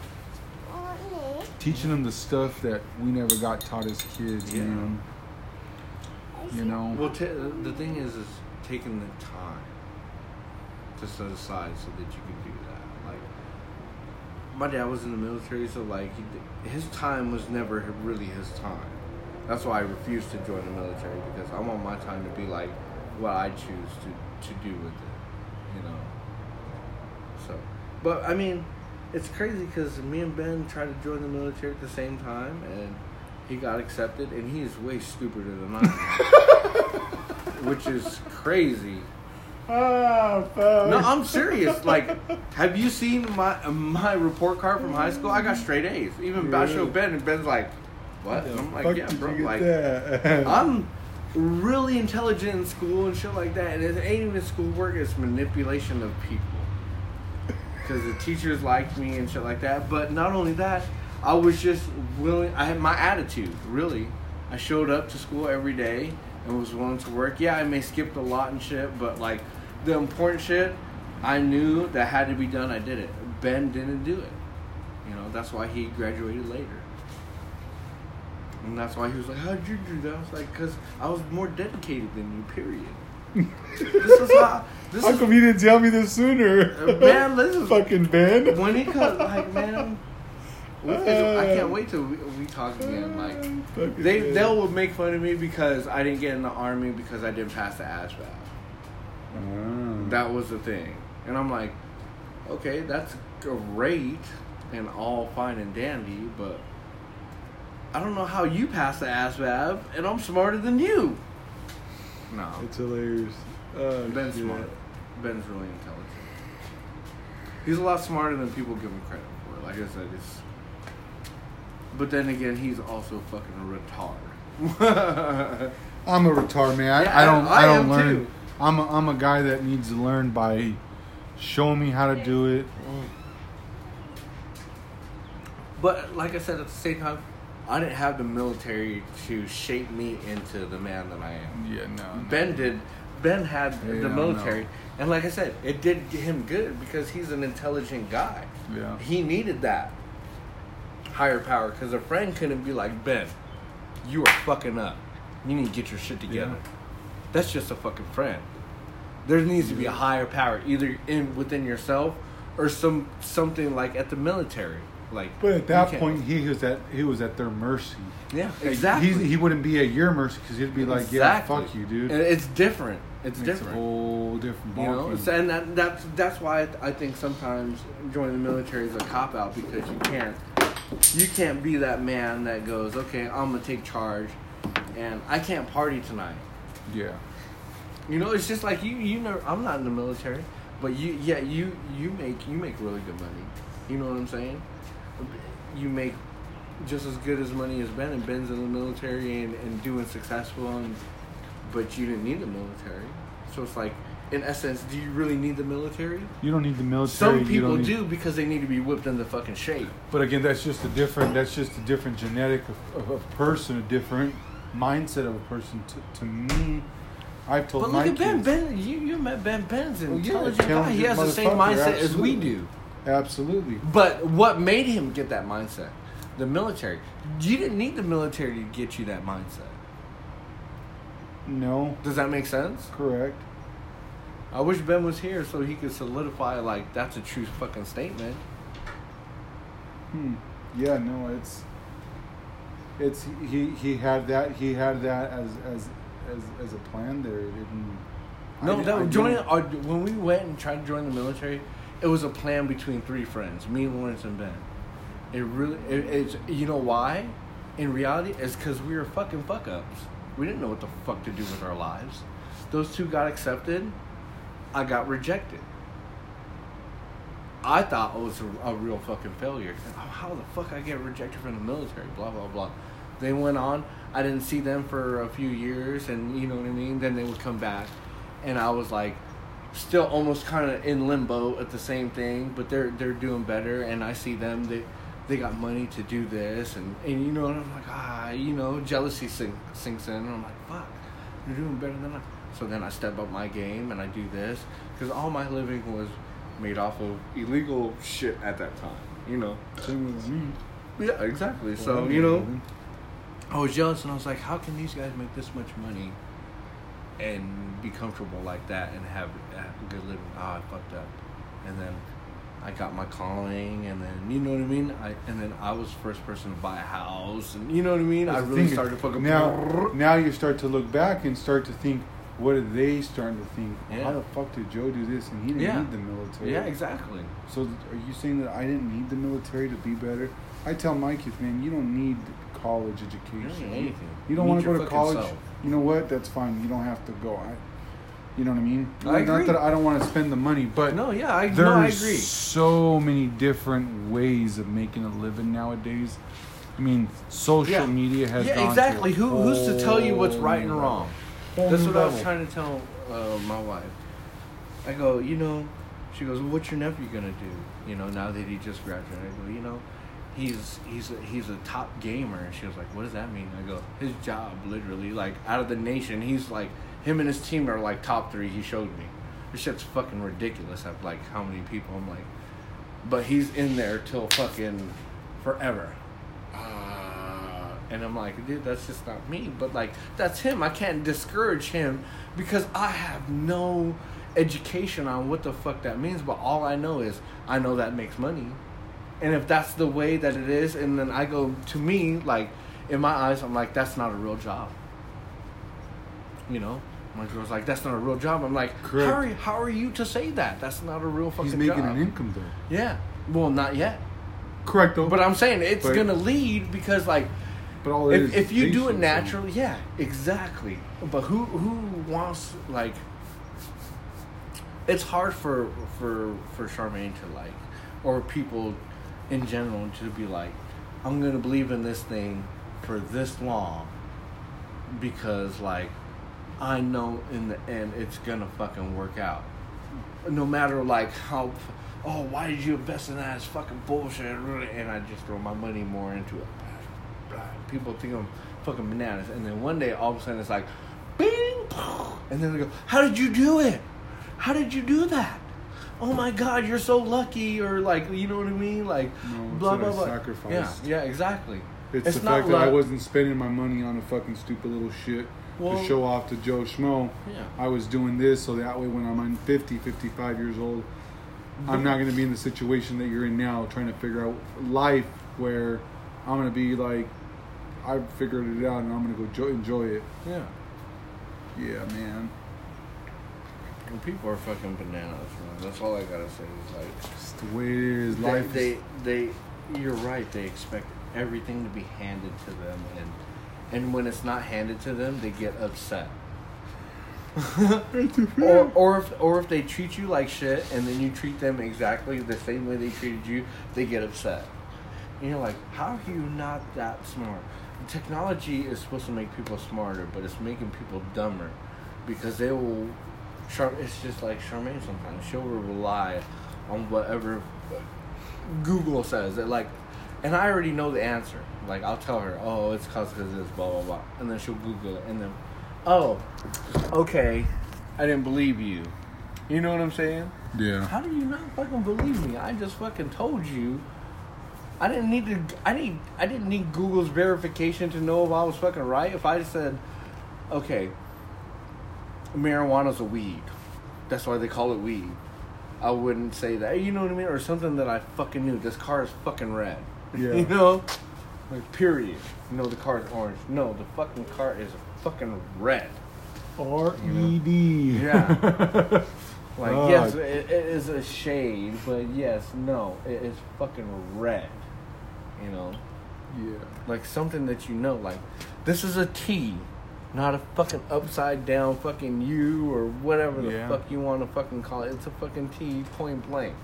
Teaching them the stuff that we never got taught as kids, Yeah. man. You know? Well, t- the thing is, is taking the time to set aside so that you can do that. Like, my dad was in the military, so like, he, his time was never really his time. That's why I refused to join the military because I want my time to be like what I choose to to do with it. You know. So, but I mean, it's crazy because me and Ben tried to join the military at the same time, and he got accepted, and he is way stupider than I am, <laughs> which is crazy. Ah, No, I'm serious. Like, have you seen my my report card from high school? I got straight A's. Even I Really? showed Ben, and Ben's like, "What?" And I'm like, "Yeah, bro." Like, that? I'm really intelligent in school and shit like that, and it ain't even schoolwork; it's manipulation of people. Because the teachers liked me and shit like that. But not only that, I was just willing. I had my attitude. Really, I showed up to school every day and was willing to work. Yeah, I may skipped a lot and shit, but like the important shit, I knew that had to be done. I did it. Ben didn't do it. You know, that's why he graduated later. And that's why he was like, How'd you do that? I was like, Because I was more dedicated than you, period. <laughs> this is how. This How is, come you didn't tell me this sooner? Uh, man, this is- <laughs> fucking Ben. when he comes, like, man. I can't wait till we, we talk again. Like, they Ben. they'll make fun of me because I didn't get in the army because I didn't pass the ASVAB. Ah. That was the thing. And I'm like, okay, that's great and all fine and dandy, but I don't know how you passed the ASVAB, and I'm smarter than you. No, It's hilarious. Uh, Ben's shit. smart. Ben's really intelligent. He's a lot smarter than people give him credit for. Like I said, it's. But then again, he's also fucking a retard. <laughs> I'm a retard, man. I, Yeah, I don't. I I, don't learn. too. I'm a, I'm a guy that needs to learn by showing me how to do it. But like I said, at the same time, I didn't have the military to shape me into the man that I am. Yeah, no. no. Ben did. Ben had Yeah, the no. military, and like I said, it did him good because he's an intelligent guy. Yeah. He needed that higher power because a friend couldn't be like Ben. You are fucking up. You need to get your shit together. Yeah. That's just a fucking friend. There needs to be a higher power, either in within yourself or some something like at the military. Like, But at that point, he was at he was at their mercy. yeah, Like, exactly. He, he wouldn't be at your mercy because he'd be like, Exactly. "Yeah, fuck you, dude." And it's different. It's Makes different. A whole different You know, ballgame. so, and that, that's that's why I, I think sometimes joining the military is a cop out because you can't you can't be that man that goes, okay, I'm gonna take charge, and I can't party tonight. yeah. You know, it's just like you you know I'm not in the military, but you yeah you you make you make really good money. You know what I'm saying? You make just as good as money as Ben, and Ben's in the military and, and doing successful, and but you didn't need the military. So it's like, in essence, do you really need the military? You don't need the military. Some people need- do because they need to be whipped into fucking shape. But again, that's just a different. That's just a different genetic of, of a person, a different mindset of a person. To, to me, I've told But look at Ben. kids. Ben, you, you met Ben. Ben's an Well, yeah, intelligent guy. He has the same mindset as we do. Absolutely. But what made him get that mindset? The military. You didn't need the military to get you that mindset. No, Does that make sense? correct. I wish Ben was here so he could solidify like that's a true fucking statement. Hmm. Yeah. No. It's. It's he. He had that. He had that as as as, as a plan there. It didn't. No, di- that I joining our, when we went and tried to join the military, it was a plan between three friends, me, Lawrence, and Ben. It really, it, it's you know why? In reality, it's because we were fucking fuck ups. We didn't know what the fuck to do with our lives. Those two got accepted. I got rejected. I thought it was a, a real fucking failure. Oh, how the fuck I get rejected from the military? Blah blah blah. They went on. I didn't see them for a few years, and you know what I mean. Then they would come back, and I was like, still almost kind of in limbo at the same thing. But they're they're doing better, and I see them. They they got money to do this, and and you know, and I'm like ah, you know, jealousy sink, sinks in, and I'm like fuck, they're doing better than I. So then I step up my game and I do this because all my living was made off of illegal shit at that time. You know. Same with me. Yeah, exactly. So you know, I was jealous, and I was like, how can these guys make this much money and be comfortable like that and have, have a good living? Ah, I fucked up, and then I got my calling, and then you know what I mean. I and then I was the first person to buy a house, and you know what I mean. I really started fucking now. Now you start to look back and start to think, what are they starting to think? Yeah. How the fuck did Joe do this and he didn't Yeah. need the military? Yeah, exactly. So are you saying that I didn't need the military to be better? I tell my kids, man, you don't need college education. You don't need anything. You don't You want to go to college. self. You know what? That's fine. You don't have to go. I, you know what I mean? I Not agree. that I don't want to spend the money, but No, yeah, I no, I agree. so many different ways of making a living nowadays. I mean, social Yeah. media has yeah, exactly. Who who's to tell you what's right and wrong? That's what I was trying to tell uh, my wife. I go, you know, she goes, well, what's your nephew gonna do? You know, now that he just graduated, I go, you know, he's he's a, he's a top gamer. And she was like, what does that mean? I go, his job, literally, like out of the nation, he's like him and his team are like top three. He showed me. This shit's fucking ridiculous. At like how many people? I'm like, but he's in there till fucking forever. Uh, and I'm like, dude, that's just not me. But like, that's him. I can't discourage him because I have no education on what the fuck that means. But all I know is I know that makes money. And if that's the way that it is, and then I go to me, like, in my eyes, I'm like, that's not a real job. You know? My girl's like, that's not a real job. I'm like, Correct. how are, you, how are you to say that? That's not a real fucking job. He's making job. an income though. Yeah. Well, not yet. Correct though. But I'm saying it's But- gonna lead because like But all if, if you do it naturally, yeah, exactly. But who who wants like? It's hard for for for Charmaine to like, or people in general to be like, I'm gonna believe in this thing for this long, because like, I know in the end it's gonna fucking work out. No matter like how, oh why did you invest in that? It's fucking bullshit, and I just throw my money more into it people think I'm fucking bananas, and then one day all of a sudden it's like, bing, and then they go, "How did you do it? How did you do that? Oh my God, you're so lucky!" Or like, you know what I mean? Like, No, blah blah blah. sacrificed. Yeah, yeah, exactly. It's, It's the fact that I wasn't spending my money on a fucking stupid little shit Well- to show off to Joe Schmo. Yeah. I was doing this so that way when I'm 50, 55 years old, I'm not going to be in the situation that you're in now, trying to figure out life where I'm going to be like, I figured it out and I'm going to go jo- enjoy it. Yeah. Yeah, man. People are fucking bananas, man. That's all I gotta say. Is like, It's the way it is. they, Life they, is, they, you're right. They expect everything to be handed to them, and and when it's not handed to them, they get upset. <laughs> or or if or if they treat you like shit, and then you treat them exactly the same way they treated you, they get upset. And you're like, how are you not that smart? Technology is supposed to make people smarter, but it's making people dumber because they will. Char- It's just like Charmaine sometimes. She'll rely on whatever Google says. That like, and I already know the answer. Like I'll tell her, oh, it's cause because this, blah blah blah, and then she'll Google it, and then, oh, okay, I didn't believe you. You know what I'm saying? yeah. How do you not fucking believe me? I just fucking told you. I didn't need to. I need. I didn't need Google's verification to know if I was fucking right. If I said, okay, marijuana's a weed. That's why they call it weed. I wouldn't say that. You know what I mean? Or something that I fucking knew. This car is fucking red. <laughs> Yeah. you know? Like period. No, the car is orange. No, the fucking car is fucking red. R E D. Yeah. <laughs> Like yes, it, it is a shade, but yes, no, it is fucking red. You know, Yeah. like something that you know, like this is a T, not a fucking upside down fucking U or whatever the Yeah. fuck you want to fucking call it. It's a fucking T, point blank.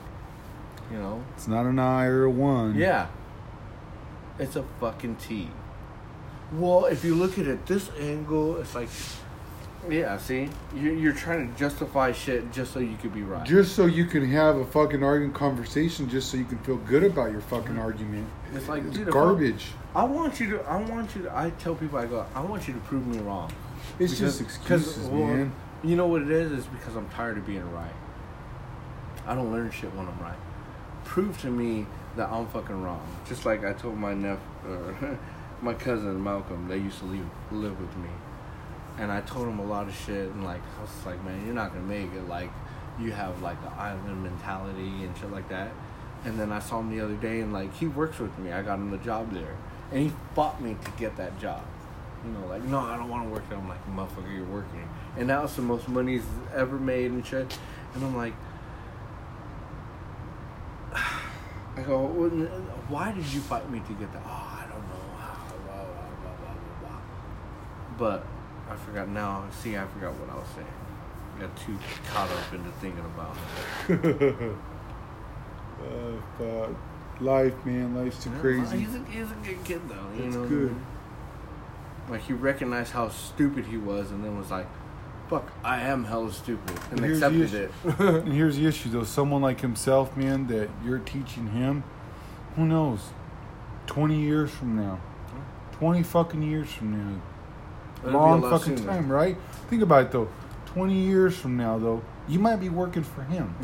You know? It's not an I or a one. Yeah. It's a fucking T. Well, if you look at it this angle, it's like, yeah. See, you're, you're trying to justify shit just so you could be right. Just so you can have a fucking argument conversation, just so you can feel good about your fucking argument. It's like It's dude, garbage. I, I want you to. I want you to. I tell people I go. I want you to prove me wrong. It's Because- just excuses, well, man. You know what it is? Is because I'm tired of being right. I don't learn shit when I'm right. Prove to me that I'm fucking wrong. Just like I told my nephew, uh, <laughs> my cousin Malcolm. They used to live live with me, and I told him a lot of shit. And like I was like, man, you're not gonna make it. Like you have like the island mentality and shit like that. And then I saw him the other day, and like he works with me. I got him the job there, and he fought me to get that job. You know, like, no, I don't want to work there. I'm like, motherfucker, you're working. And that was the most money he's ever made and shit. And I'm like, <sighs> I go, why did you fight me to get that? Oh, I don't know. Ah, Blah, blah, blah, blah, blah, blah. But I forgot now. See, I forgot what I was saying. I got too caught up into thinking about <laughs> Uh, fuck. Life, man. Life's too crazy. He's a, he's a good kid, though. You It's know good. Like, he recognized how stupid he was and then was like, fuck, I am hella stupid. And Here's accepted it. <laughs> And here's the issue, though. Someone like himself, man, that you're teaching him, who knows? 20 years from now. 20 fucking years from now. Long fucking sooner. time, right? Think about it, though. 20 years from now, though, you might be working for him.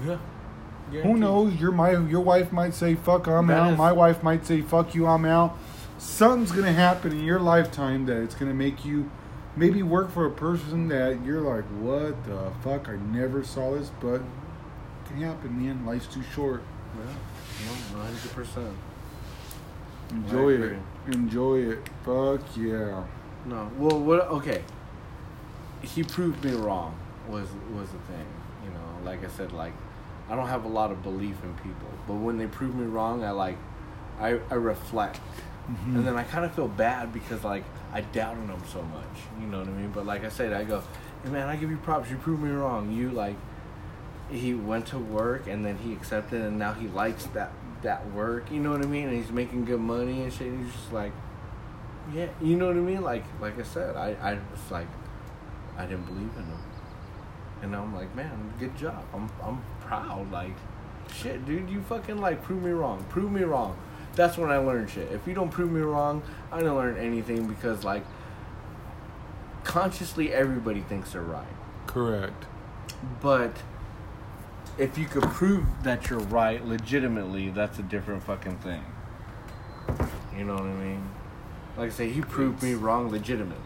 Yeah. Who knows? Your my your wife might say fuck I'm That out. is- My wife might say fuck you I'm out. Something's gonna happen in your lifetime that it's gonna make you maybe work for a person that you're like, what the fuck? I never saw this, but it can happen, man. Life's too short. Yeah. 100%. Enjoy it. Enjoy it. Fuck yeah. No. Well, what? Okay. He proved me wrong. Was was the thing. You know, like I said, like I don't have a lot of belief in people, but when they prove me wrong, I like, I I reflect Mhm. And then I kind of feel bad because like I doubted them so much. You know what I mean? But like I said, I go, hey man, I give you props. You proved me wrong. You like, he went to work and then he accepted and now he likes that that work. You know what I mean? And he's making good money and shit. And he's just like, yeah, you know what I mean? Like like I said, I I was like, I didn't believe in him. And I'm like, man, good job. I'm I'm proud. Like, shit, dude, you fucking like prove me wrong. Prove me wrong. That's when I learned shit. If you don't prove me wrong, I don't learn anything because like consciously everybody thinks they're right. Correct. But if you could prove that you're right legitimately, that's a different fucking thing. You know what I mean? Like I say, he proved me wrong legitimately.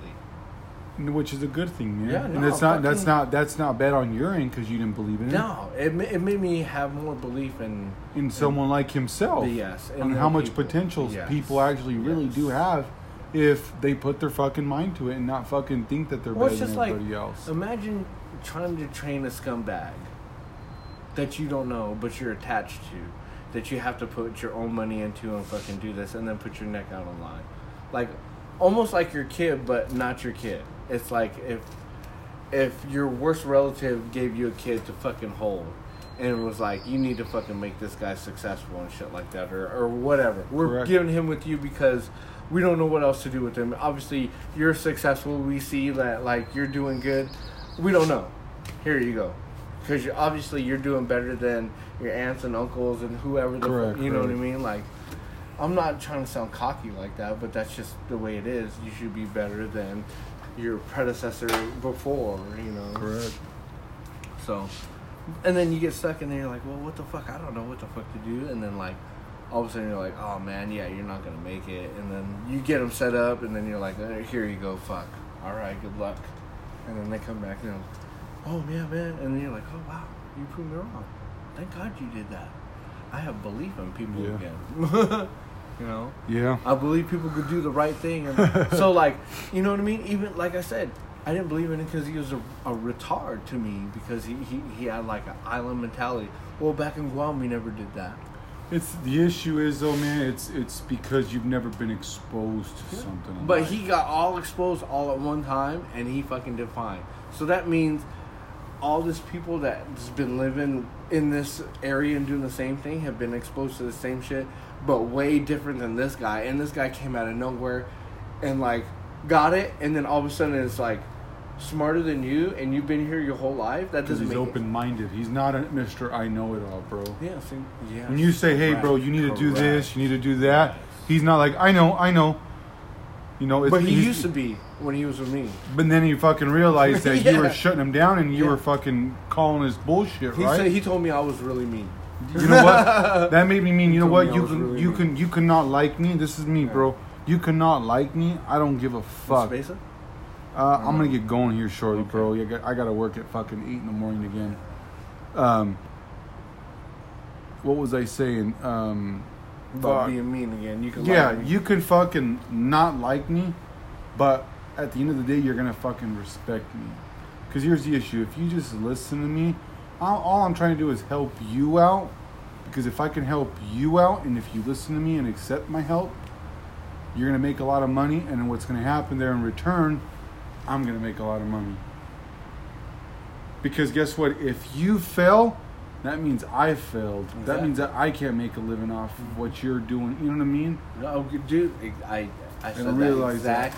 Which is a good thing, man. Yeah, and no, that's not that's not that's not bad on your end because you didn't believe in it. No, it ma- it made me have more belief in in someone like himself. Yes, and and how much people. potential Yes. people actually really Yes. do have if they put their fucking mind to it and not fucking think that they're Well, better it's than just like else. imagine trying to train a scumbag that you don't know but you're attached to, that you have to put your own money into and fucking do this and then put your neck out on line, like almost like your kid but not your kid. It's like if if your worst relative gave you a kid to fucking hold. And it was like, you need to fucking make this guy successful and shit like that, or, or whatever. We're Correct. giving him with you because we don't know what else to do with him. Obviously, you're successful. We see that like you're doing good. We don't know. Here you go, because you're obviously you're doing better than your aunts and uncles and whoever. The Correct, you know what I mean? Like, I'm not trying to sound cocky like that, but that's just the way it is. You should be better than your predecessor before. You know. Correct. So, and then you get stuck in there. You're like, well, what the fuck? I don't know what the fuck to do. And then like, all of a sudden you're like, oh man, yeah, you're not gonna make it. And then you get them set up, and then you're like, "Eh, here you go, fuck. All right, good luck. And then they come back and they're like, oh yeah, man. And then you're like, oh wow, you proved me wrong. Thank God you did that. I have belief in people Yeah. again. <laughs> you know. Yeah. I believe people could do the right thing, and <laughs> so like, you know what I mean. Even like I said, I didn't believe in it because he was a, a retard to me because he, he he had like an island mentality. Well, back in Guam, we never did that. It's the issue is though, man. It's it's because you've never been exposed to something. But life. he got all exposed all at one time, and he fucking did fine. So that means all these people that's been living in this area and doing the same thing have been exposed to the same shit, but way different than this guy. And this guy came out of nowhere and like got it, and then all of a sudden it's like smarter than you, and you've been here your whole life. That doesn't he's open minded. He's not a Mister I know it all, bro. Yeah, see, yeah. When you say, "Hey, bro, you need to do this, you need to do that," he's not like, "I know, I know." You know, it's, But he used to be when he was with me. But then he fucking realized that <laughs> you were shutting him down and you Yeah. were fucking calling his bullshit, He right? said he told me I was really mean. you know what? <laughs> That made me mean. He You know what? You can, really you mean. can, you cannot like me. This is me, Yeah. bro. You cannot like me. I don't give a fuck. Uh, I'm gonna get going here shortly, Okay. bro. I got, I got to work at fucking eight in the morning again. Um, what was I saying? Um, About fuck. being mean again. You can yeah, you can fucking not like me, but at the end of the day, you're gonna fucking respect me. Cause here's the issue: if you just listen to me, all, all I'm trying to do is help you out. Because if I can help you out, and if you listen to me and accept my help, you're gonna make a lot of money. And what's gonna happen there in return, I'm gonna make a lot of money. Because guess what? If you fail, that means I failed. That means that I can't make a living off of what you're doing. You know what I mean? No, dude, I I said that exact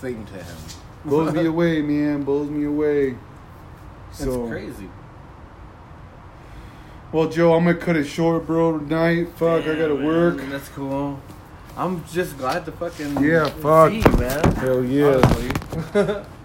thing to him. blows me away, man. Blows me away. That's So, crazy. well, Joe, I'm gonna cut it short, bro. Tonight, fuck, I gotta man, work. That's cool. I'm just glad to fucking Yeah, fuck. see you, man. Hell yeah. <laughs>